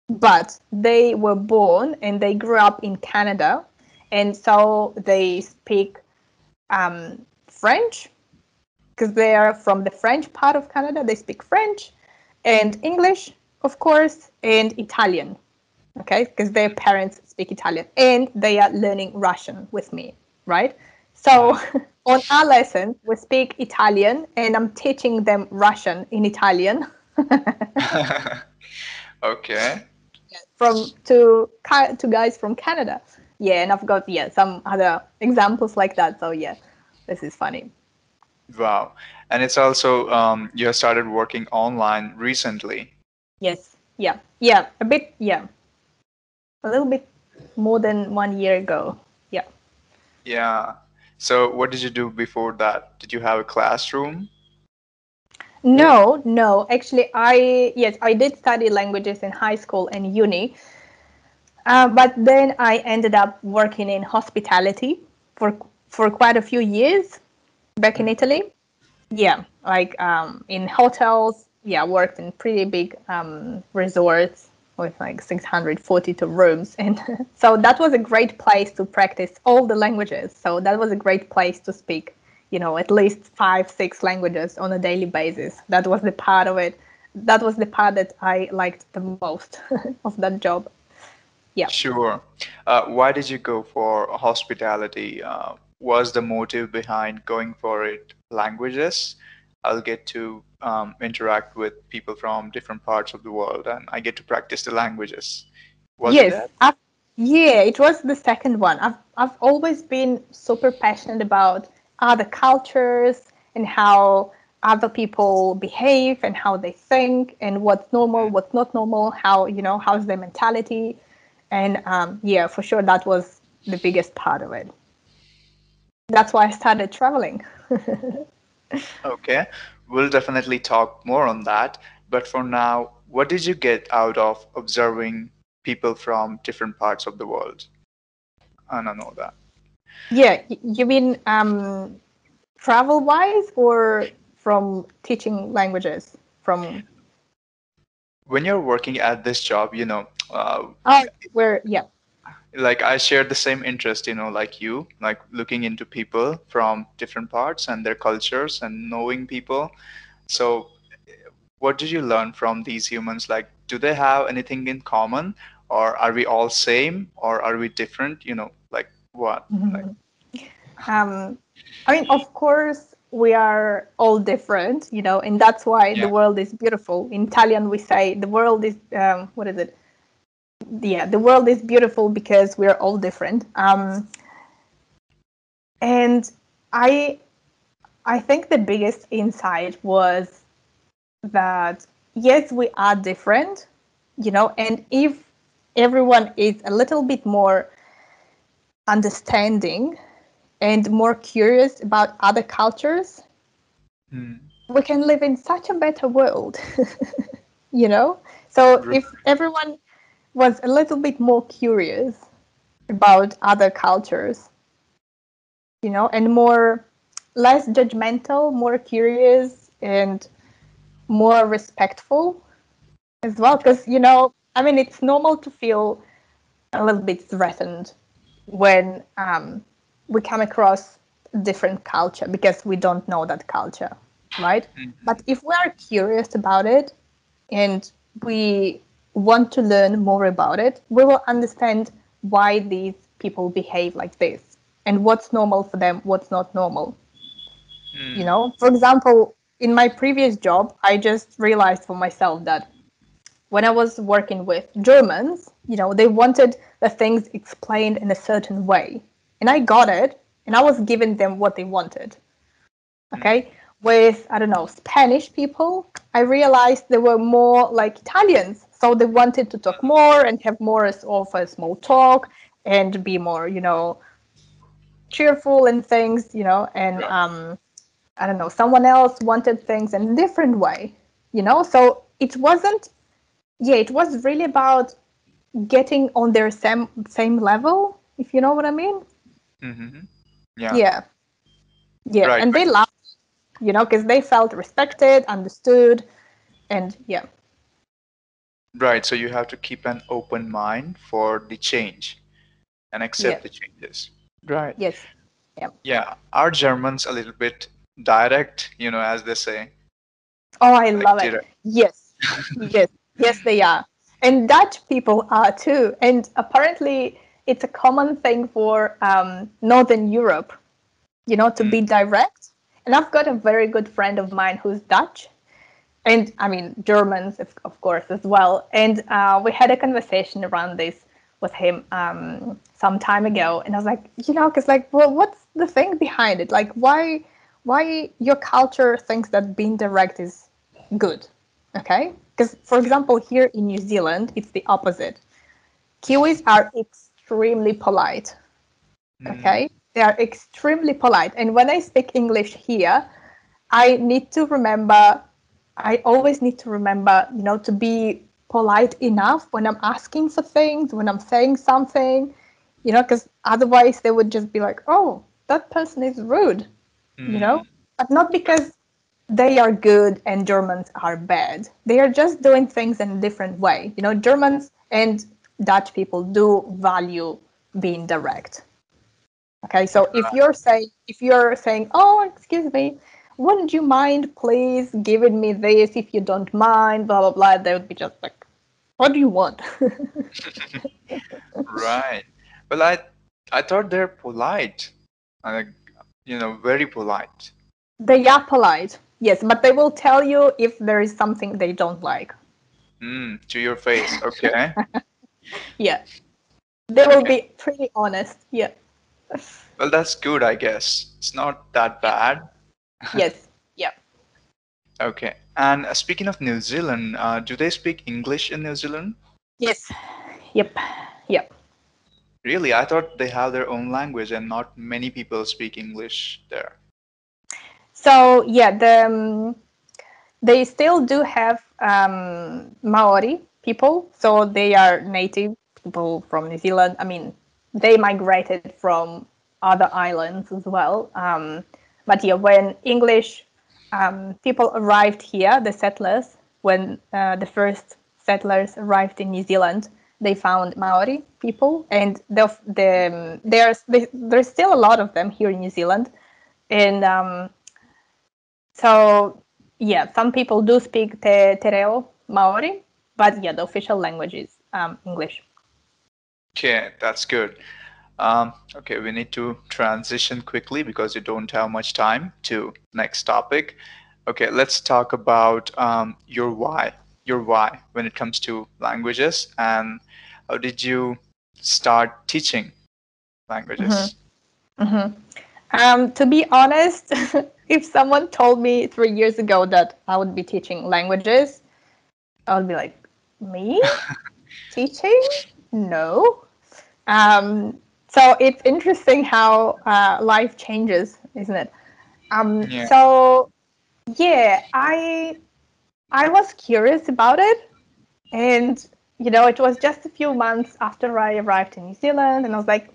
S2: but they were born and they grew up in Canada, and so they speak um, French because they are from the French part of Canada. They speak French and English, of course, and Italian. Okay, because their parents speak Italian and they are learning Russian with me, right? So on our lessons, we speak Italian and I'm teaching them Russian in Italian.
S1: okay.
S2: from to to guys from Canada. Yeah, and I've got yeah some other examples like that. So yeah, this is funny.
S1: Wow. And it's also um, you have started working online recently.
S2: Yes, yeah, yeah, a bit, yeah, a little bit more than one year ago. Yeah.
S1: Yeah. So what did you do before that? Did you have a classroom?
S2: No, no. Actually, I yes, I did study languages in high school and uni, uh, but then I ended up working in hospitality for for quite a few years back in Italy. Yeah, like um, in hotels. Yeah, worked in pretty big um, resorts with like 642 rooms, and so that was a great place to practice all the languages. So that was a great place to speak you know at least five six languages on a daily basis that was the part of it that was the part that i liked the most of that job yeah
S1: Sure. Uh, why did you go for hospitality? Uh, was the motive behind going for it languages? I'll get to um, interact with people from different parts of the world and I get to practice the languages. Was
S2: yes? I've, yeah it was the second one i've i've always been super passionate about other cultures and how other people behave and how they think and what's normal, what's not normal, how you know how's their mentality, and um, yeah, for sure that was the biggest part of it. That's why I started traveling.
S1: okay, we'll definitely talk more on that. But for now, what did you get out of observing people from different parts of the world? I don't know that.
S2: Yeah, you mean um, travel wise or from teaching languages? From
S1: when you're working at this job, you know. Uh,
S2: oh, where yeah.
S1: Like I share the same interest, you know, like you, like looking into people from different parts and their cultures and knowing people. So, what did you learn from these humans? Like, do they have anything in common, or are we all same, or are we different? You know, like what? Mm-hmm. Like,
S2: um, I mean, of course, we are all different, you know, and that's why yeah. the world is beautiful. In Italian, we say the world is, um, what is it? Yeah, the world is beautiful because we are all different. Um, and I, I think the biggest insight was that yes, we are different, you know, and if everyone is a little bit more understanding and more curious about other cultures, mm. we can live in such a better world. you know? So if everyone was a little bit more curious about other cultures, you know, and more less judgmental, more curious and more respectful as well because you know i mean it's normal to feel a little bit threatened when um, we come across different culture because we don't know that culture, right? Mm-hmm. But if we are curious about it and we want to learn more about it, we will understand why these people behave like this and what's normal for them, what's not normal. Mm. You know, for example, in my previous job, I just realized for myself that when I was working with Germans, you know, they wanted the things explained in a certain way and I got it, and I was giving them what they wanted. Okay, with I don't know Spanish people, I realized they were more like Italians, so they wanted to talk more and have more of a small talk and be more, you know, cheerful and things, you know, and um, I don't know, someone else wanted things in a different way, you know. So it wasn't, yeah, it was really about getting on their same same level, if you know what I mean.
S1: Mm-hmm. Yeah.
S2: Yeah. Yeah. Right. And they laughed, you know, because they felt respected, understood, and yeah.
S1: Right. So you have to keep an open mind for the change and accept yeah. the changes. Right.
S2: Yes. Yeah.
S1: Yeah. Are Germans a little bit direct, you know, as they say?
S2: Oh, I like love direct. it. Yes. yes. Yes, they are. And Dutch people are too. And apparently, it's a common thing for um, Northern Europe, you know, to be mm. direct. And I've got a very good friend of mine who's Dutch, and I mean Germans, of course, as well. And uh, we had a conversation around this with him um, some time ago, and I was like, you know, because like, well, what's the thing behind it? Like, why, why your culture thinks that being direct is good? Okay, because for example, here in New Zealand, it's the opposite. Kiwis are extremely polite. Mm. Okay, they are extremely polite. And when I speak English here, I need to remember. I always need to remember, you know, to be polite enough when I'm asking for things, when I'm saying something, you know, because otherwise they would just be like, oh, that person is rude, mm. you know, mm. but not because they are good and Germans are bad. They are just doing things in a different way. You know, Germans and Dutch people do value being direct. Okay, so if you're saying if you're saying, "Oh, excuse me, wouldn't you mind please giving me this if you don't mind?" blah blah blah, they would be just like, "What do you want?"
S1: right. Well, I I thought they're polite, like you know, very polite.
S2: They are polite, yes, but they will tell you if there is something they don't like.
S1: Mm, to your face, okay.
S2: yeah. They will okay. be pretty honest. Yeah.
S1: Well, that's good, I guess. It's not that bad.
S2: yes. Yeah.
S1: Okay. And uh, speaking of New Zealand, uh, do they speak English in New Zealand?
S2: Yes. Yep. Yep.
S1: Really? I thought they have their own language and not many people speak English there.
S2: So yeah, the um, they still do have um, Maori people, so they are native people from New Zealand. I mean, they migrated from other islands as well. Um, but yeah, when English um, people arrived here, the settlers, when uh, the first settlers arrived in New Zealand, they found Maori people, and the, the there's there's still a lot of them here in New Zealand, and um, so yeah, some people do speak te, te reo Maori, but yeah, the official language is um, English.
S1: Okay, that's good. Um, okay, we need to transition quickly because you don't have much time to next topic. Okay, let's talk about um, your why. Your why when it comes to languages, and how did you start teaching languages?
S2: Mm-hmm. Mm-hmm. Um, to be honest, if someone told me three years ago that I would be teaching languages, I would be like, me teaching? No. Um, so it's interesting how uh, life changes, isn't it? Um, yeah. So yeah, I I was curious about it, and you know, it was just a few months after I arrived in New Zealand, and I was like,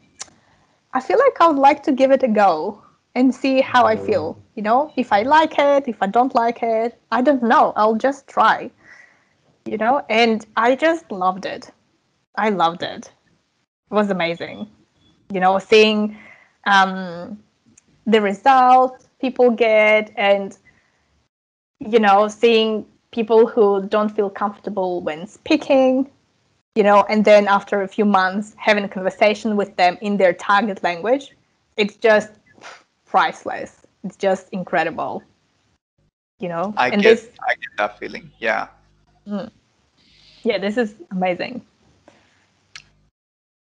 S2: I feel like I would like to give it a go and see how I feel. You know, if I like it, if I don't like it, I don't know. I'll just try. You know, and I just loved it. I loved it. It was amazing. You know, seeing um, the results people get and you know seeing people who don't feel comfortable when speaking you know and then after a few months having a conversation with them in their target language it's just priceless it's just incredible you know
S1: i
S2: and
S1: get this, i get that feeling yeah
S2: mm, yeah this is amazing.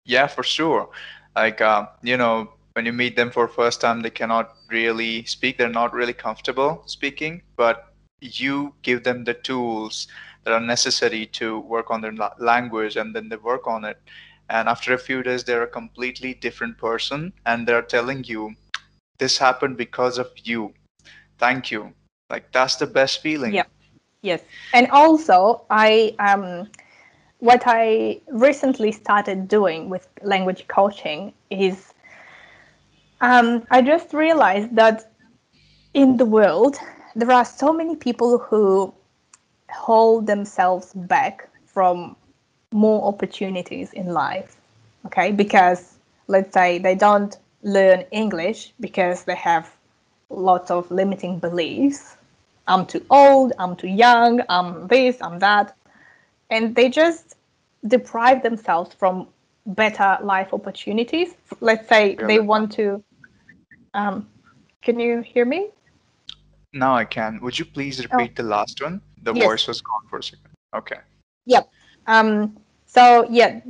S1: Yeah for sure. Like uh, you know when you meet them for first time they cannot really speak. They're not really comfortable speaking but you give them the tools that are necessary to work on their language and then they work on it. And after a few days they're a completely different person and they're telling you this happened because of you. Thank you. Like that's the best feeling.
S2: Yeah yes. And also i um what i recently started doing with language coaching is um, i just realized that in the world there are so many people who hold themselves back from more opportunities in life okay? Because let's say they don't learn english because they have lots of limiting beliefs i'm too old i'm too young i'm this i'm that and they just deprive themselves from better life opportunities let's say they want to um, can you hear me
S1: now I can. Would you please oh. repeat oh. the last one? The yes. voice was gone for a second. Okay.
S2: Yep. Um, so yeah,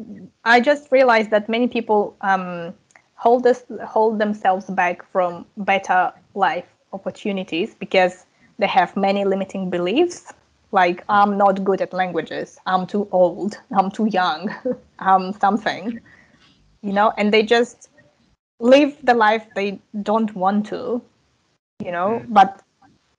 S2: I just realized that many people um, hold us hold themselves back from better life opportunities because they have many limiting beliefs like i'm not good at languages. I'm too old. I'm too young. I'm something you know? And they just live the life they don't want to you know? Mm. but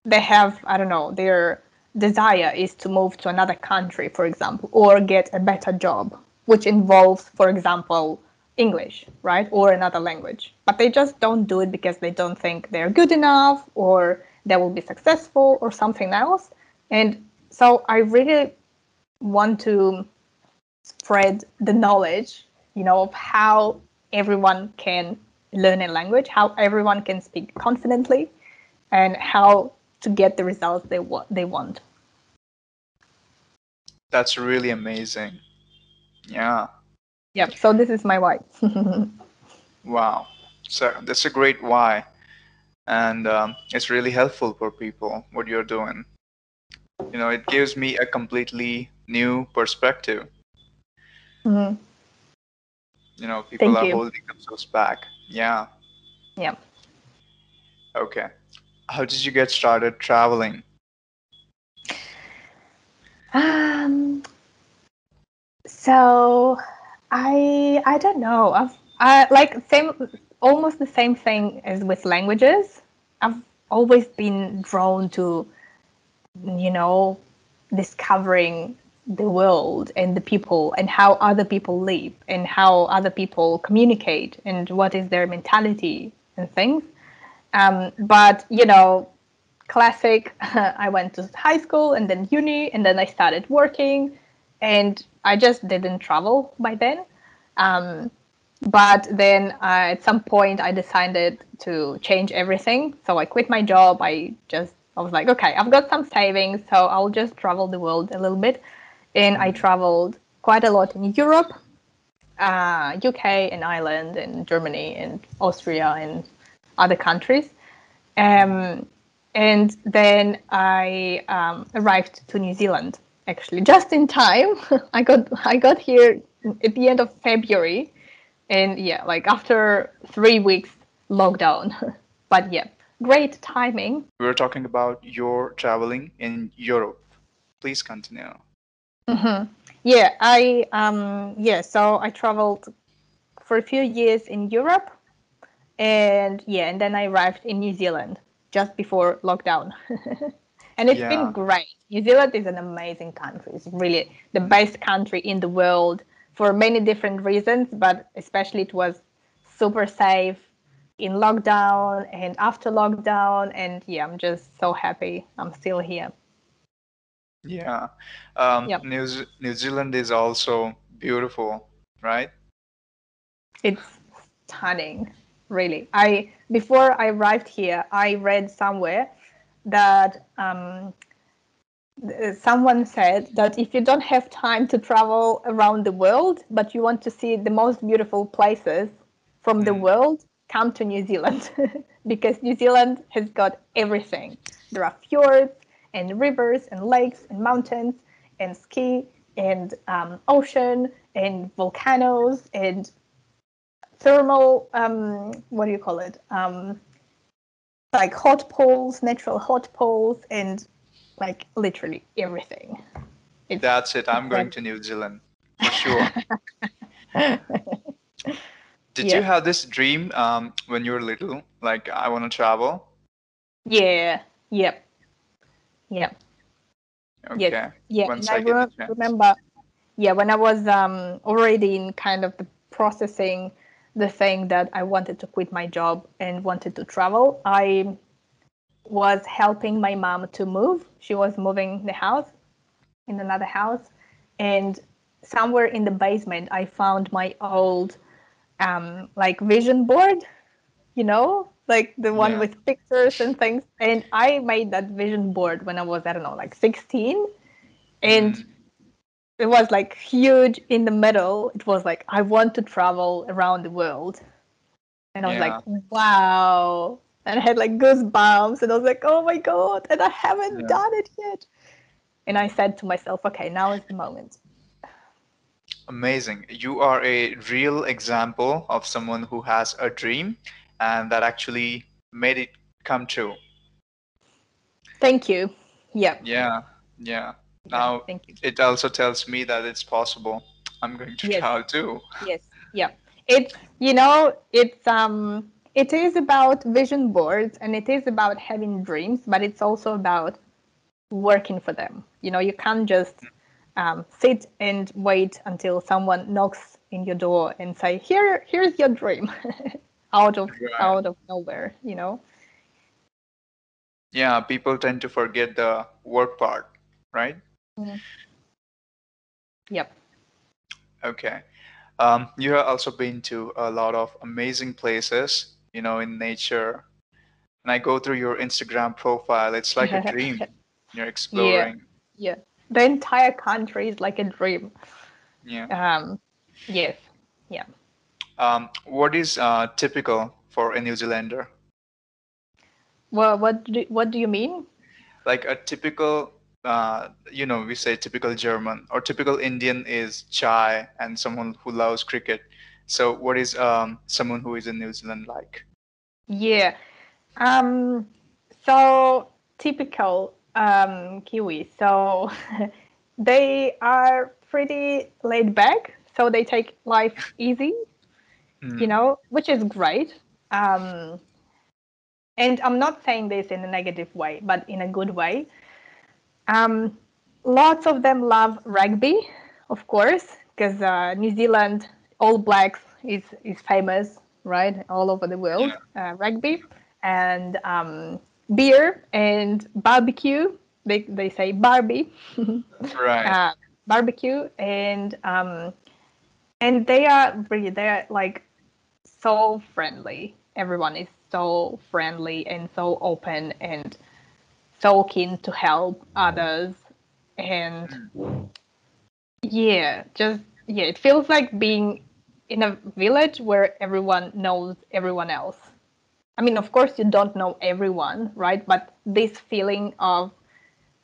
S2: they have i don't know their desire is to move to another country for example or get a better job which involves for example english right? Or another language. But they just don't do it because they don't think they're good enough or they will be successful or something else. And so i really want to spread the knowledge you know of how everyone can learn a language how everyone can speak confidently and how to get the results they want they want.
S1: That's really amazing. Yeah.
S2: Yeah so this is my why.
S1: Wow. So that's a great why and um, it's really helpful for people what you're doing you know it gives me a completely new perspective
S2: mm-hmm.
S1: you know people Thank are you. holding themselves back yeah
S2: yeah
S1: okay how did you get started traveling?
S2: Um, so I I don't know. I've I like same almost the same thing as with languages. I've always been drawn to you know discovering the world and the people and how other people live and how other people communicate and what is their mentality and things. Um, but you know, classic. I went to high school and then uni and then I started working, and I just didn't travel by then. Um, but then uh, at some point I decided to change everything. So I quit my job. I just I was like, okay, I've got some savings, so I'll just travel the world a little bit and I traveled quite a lot in Europe, uh, UK, and Ireland, and Germany, and Austria, and other countries. Um, and then I um, arrived to New Zealand actually just in time. I got I got here at the end of February, and yeah, like after three weeks lockdown. but yeah, great timing.
S1: We were talking about your traveling in Europe. Please continue.
S2: Mm-hmm. Yeah, I um yeah, so I traveled for a few years in Europe, and yeah, and then I arrived in New Zealand just before lockdown, and it's yeah. been great. New Zealand is an amazing country. It's really the best country in the world for many different reasons, but especially it was super safe in lockdown and after lockdown, and yeah, I'm just so happy I'm still here.
S1: Yeah. Um, yep. New, New Zealand is also beautiful, right?
S2: It's stunning, really. I before I arrived here, I read somewhere that um, someone said that if you don't have time to travel around the world, but you want to see the most beautiful places from the mm. world, come to New Zealand because New Zealand has got everything. There are fjords, and rivers and lakes and mountains and ski and um, ocean and volcanoes and thermal um, what do you call it um, like hot poles natural hot poles and like literally everything
S1: it's, that's it i'm going to new zealand for sure did yeah. you have this dream um, when you were little like i want to travel
S2: yeah yep yeah. Okay. Yeah. Once and I, I remember, yeah, when I was um, already in kind of the processing the thing that I wanted to quit my job and wanted to travel, I was helping my mom to move. She was moving the house in another house. And somewhere in the basement, I found my old um, like vision board, you know, like the one yeah. with pictures and things. And I made that vision board when I was, I don't know, like 16. And mm. it was like huge in the middle. It was like, I want to travel around the world. And I was yeah. like, wow. And I had like goosebumps. And I was like, oh my God. And I haven't yeah. done it yet. And I said to myself, okay, now is the moment.
S1: Amazing. You are a real example of someone who has a dream and that actually made it come true.
S2: Thank you. Yeah.
S1: Yeah. Yeah. Now Thank you. it also tells me that it's possible. I'm going to yes. try too.
S2: Yes. Yeah. It you know it's um it is about vision boards and it is about having dreams, but it's also about working for them. You know, you can't just um, sit and wait until someone knocks in your door and say, "Here, here's your dream." out of right. out of nowhere you know
S1: yeah people tend to forget the work part right
S2: mm-hmm. yep
S1: okay um, you have also been to a lot of amazing places you know in nature and i go through your instagram profile it's like a dream you're exploring
S2: yeah. yeah the entire country is like a dream
S1: yeah
S2: um yes yeah
S1: um, what is uh, typical for a New Zealander?
S2: Well, what do, what do you mean?
S1: Like a typical, uh, you know, we say typical German or typical Indian is chai and someone who loves cricket. So, what is um, someone who is in New Zealand like?
S2: Yeah. Um, so typical um, Kiwi. So they are pretty laid back, so they take life easy,
S1: Mm.
S2: you know, which is great. Um, and I'm not saying this in a negative way, but in a good way. Um, lots of them love rugby, of course, because uh, New Zealand All Blacks is is famous, right, all over the world. Uh, rugby and um, beer and barbecue. They they say Barbie.
S1: Right.
S2: uh, barbecue and um, and they are really they're like so friendly. Everyone is so friendly and so open and so keen to help others and yeah, just yeah, it feels like being in a village where everyone knows everyone else. I mean, of course, you don't know everyone, right? But this feeling of,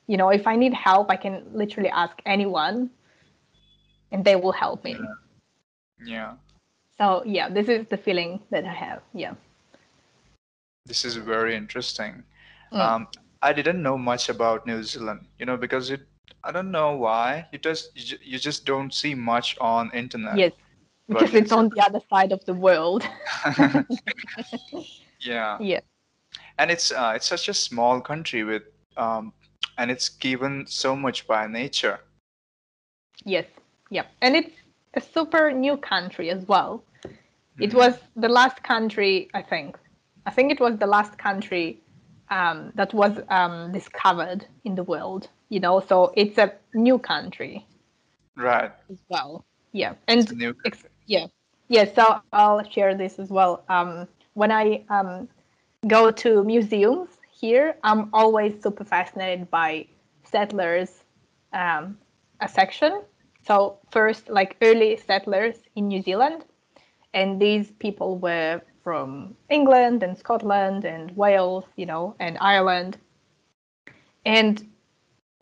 S2: you know, if I need help, I can literally ask anyone and they will help me.
S1: yeah.
S2: So, yeah, this is the feeling that I have. Yeah.
S1: This is very interesting.
S2: Mm.
S1: Um, I didn't know much about New Zealand, you know, because it, I don't know why. You just you, just don't see much on internet.
S2: Yes, because it's on the other side of the world.
S1: yeah.
S2: yeah.
S1: And it's uh, it's such a small country with um, and it's given so much by nature.
S2: Yes. Yeah. And it's a super new country as well. It
S1: Mhm.
S2: was the last country, I think. I think it was the last country um, that was um, discovered in the world. You know, so it's a new country
S1: Right.
S2: as well. Yeah,
S1: It's a
S2: and
S1: new
S2: ex- yeah, yeah. So I'll share this as well. Um, when I um, go to museums here, I'm always super fascinated by settlers, um, a section. So first, like early settlers in New Zealand, and these people were from England and Scotland and Wales, you know, and Ireland, and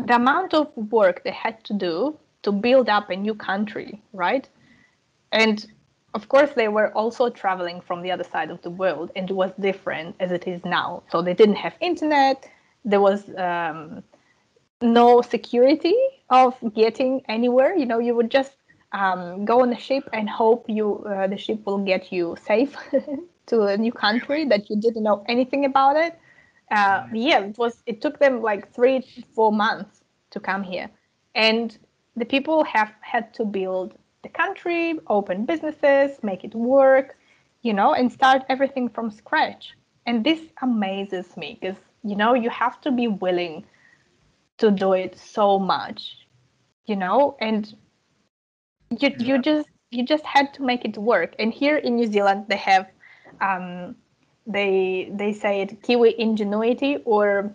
S2: the amount of work they had to do to build up a new country, right? And of course, they were also traveling from the other side of the world, and it was different as it is now. So they didn't have internet. There was um, no security of getting anywhere. You know, you would just um, go on a ship and hope you uh, the ship will get you safe to a new country that you didn't know anything about it. Uh, yeah, it was. It took them like three, four months to come here, and the people have had to build the country, open businesses, make it work, you know, and start everything from scratch. And this amazes me because you know you have to be willing to do it so much, you know, and you you just you just had to make it work. And here in New Zealand, they have um, they they say it Kiwi ingenuity or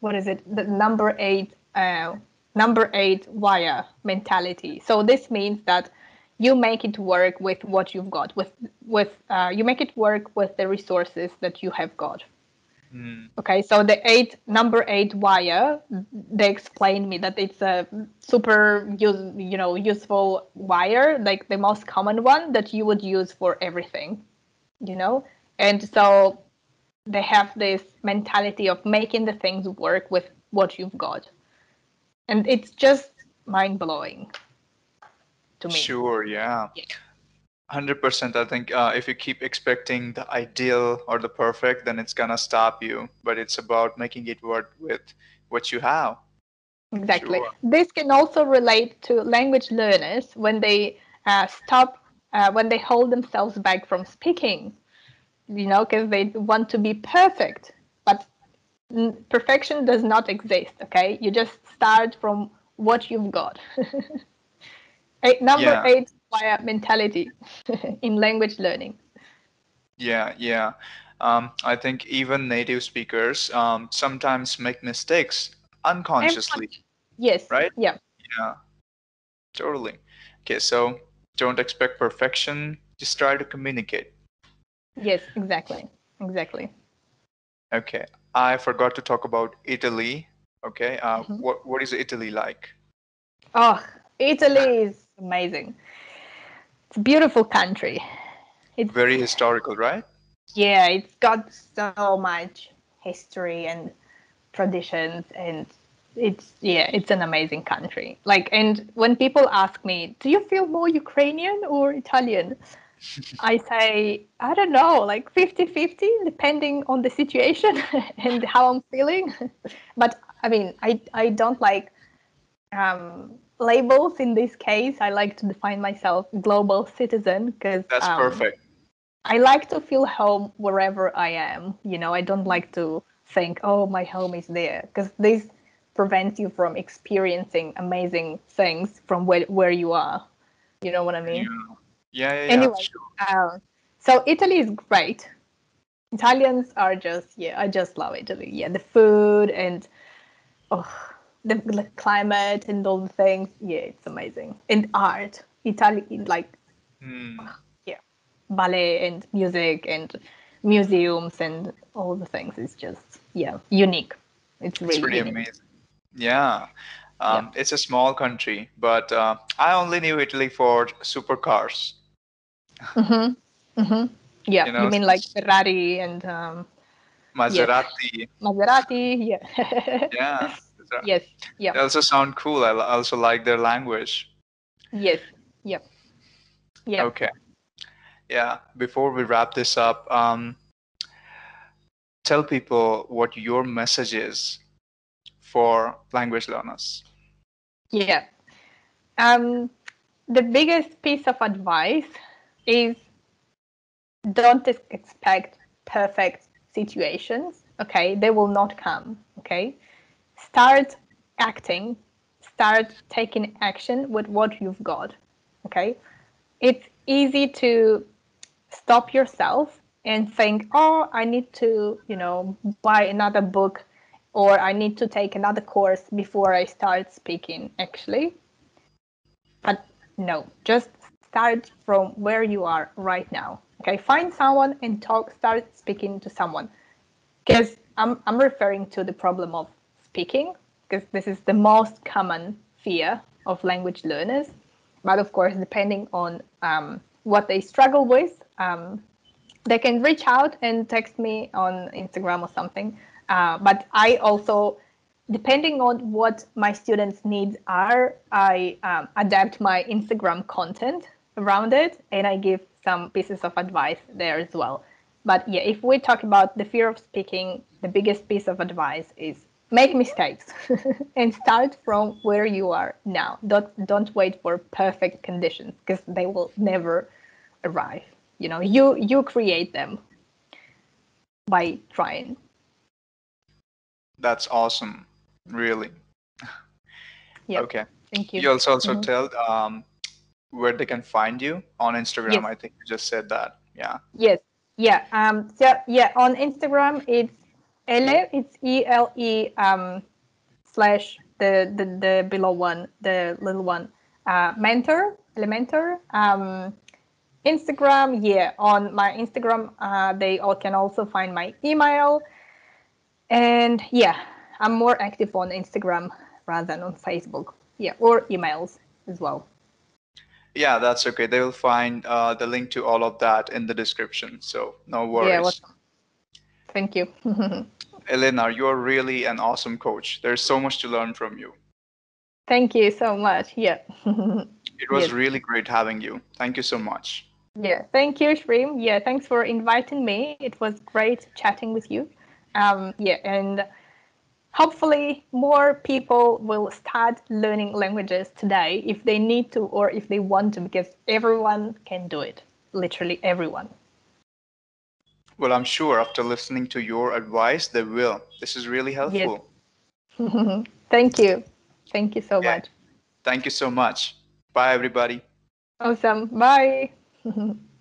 S2: what is it the number eight uh, number eight wire mentality. So this means that you make it work with what you've got with with uh, you make it work with the resources that you have got.
S1: Mm,
S2: Okay, so the eight number eight wire, they explained me that it's a super use, you know useful wire, like the most common one that you would use for everything, you know. And so they have this mentality of making the things work with what you've got, and it's just mind blowing to me.
S1: Sure. Yeah.
S2: Yeah.
S1: Hundred percent. I think uh, if you keep expecting the ideal or the perfect, then it's gonna stop you. But it's about making it work with what you have.
S2: Exactly.
S1: Sure.
S2: This can also relate to language learners when they uh, stop, uh, when they hold themselves back from speaking, you know, because they want to be perfect. But perfection does not exist, okay? You just start from what you've got. eight, number
S1: Yeah.
S2: eight via mentality in language learning.
S1: Yeah. Yeah. Um, I think even native speakers um, sometimes make mistakes unconsciously.
S2: Yes.
S1: Right?
S2: Yeah.
S1: Yeah. Totally. Okay. So don't expect perfection. Just try to communicate.
S2: Yes, exactly. Exactly.
S1: Okay. I forgot to talk about Italy. Okay. Uh,
S2: Mhm.
S1: What What is Italy like?
S2: Oh, Italy is amazing. It's a beautiful country. It's
S1: Very historical, right?
S2: yeah, it's got so much history and traditions and it's yeah, it's an amazing country. Like, and when people ask me, "Do you feel more Ukrainian or Italian?" I say, I don't know, like 50 50, depending on the situation and how I'm feeling. but I mean, I, I don't like um, labels in this case. I like to define myself global citizen because
S1: that's
S2: um,
S1: perfect.
S2: I like to feel home wherever I am. You know, I don't like to think, oh, my home is there because this prevents you from experiencing amazing things from where, where you are. You know what I mean?
S1: Yeah. Yeah, yeah, yeah.
S2: Anyway, uh, so Italy is great. Italians are just yeah, I just love Italy. Yeah, the food and oh, the, the climate and all the things. Yeah, it's amazing. And art, Italy, like
S1: Hmm.
S2: yeah, ballet and music and museums and all the things. It's just yeah, unique. It's really
S1: It's
S2: unique.
S1: amazing. Yeah. Um, It's a small country, but uh, I only knew Italy for supercars.
S2: Mm-hmm. Mm-hmm. Yeah,
S1: You
S2: you, mean like Ferrari and um,
S1: Maserati.
S2: Maserati? Yeah.
S1: Yeah.
S2: yes. Yeah.
S1: They also sound cool. I also like their language.
S2: Yes. Yep. Yeah.
S1: Okay. Yeah. Before we wrap this up, um, tell people what your message is for language learners.
S2: Yeah. Um, the biggest piece of advice is don't expect perfect situations. Okay, they will not come. Okay, start acting, start taking action with what you've got. Okay, it's easy to stop yourself and think, oh, I need to, you know, buy another book or I need to take another course before I start speaking, actually. But no, just start from where you are right now. Okay, find someone and talk, start speaking to someone. Because I'm, I'm referring to the problem of speaking, because this is the most common fear of language learners. But of course, depending on um, what they struggle with, um, they can reach out and text me on Instagram or something. Uh, but I also, depending on what my students' needs are, I um, adapt my Instagram content around it and I give some pieces of advice there as well. But yeah, if we talk about the fear of speaking, the biggest piece of advice is make mistakes and start from where you are now. Don't don't wait for perfect conditions because they will never arrive. You know, you you create them by trying.
S1: That's awesome. Really.
S2: Yeah.
S1: Okay.
S2: Thank you.
S1: You also also
S2: Mhm.
S1: tell um, where they can find you on Instagram.
S2: Yes.
S1: I think you just said that. Yeah.
S2: Yes. Yeah. Um. So yeah, on Instagram it's ele. It's E L E um slash the the the below one, the little one. Uh, mentor, elementor. Um, Instagram. Yeah. On my Instagram, uh, they all can also find my email. And yeah, I'm more active on Instagram rather than on Facebook. Yeah, or emails as well.
S1: Yeah, that's okay. They will find uh, the link to all of that in the description. So no worries.
S2: Yeah. Thank you.
S1: Elena, you're really an awesome coach. There's so much to learn from you.
S2: Thank you so much. Yeah.
S1: It was
S2: Yes.
S1: really great having you. Thank you so much.
S2: yeah. Thank you, Shreem. Yeah. Thanks for inviting me. It was great chatting with you. Um, yeah. And hopefully more people will start learning languages today if they need to or if they want to, because everyone can do it. Literally everyone.
S1: Well, I'm sure after listening to your advice, they will. This is really helpful. yes.
S2: Thank you. Thank you so
S1: Yeah.
S2: much.
S1: Thank you so much. Bye, everybody.
S2: Awesome. Bye.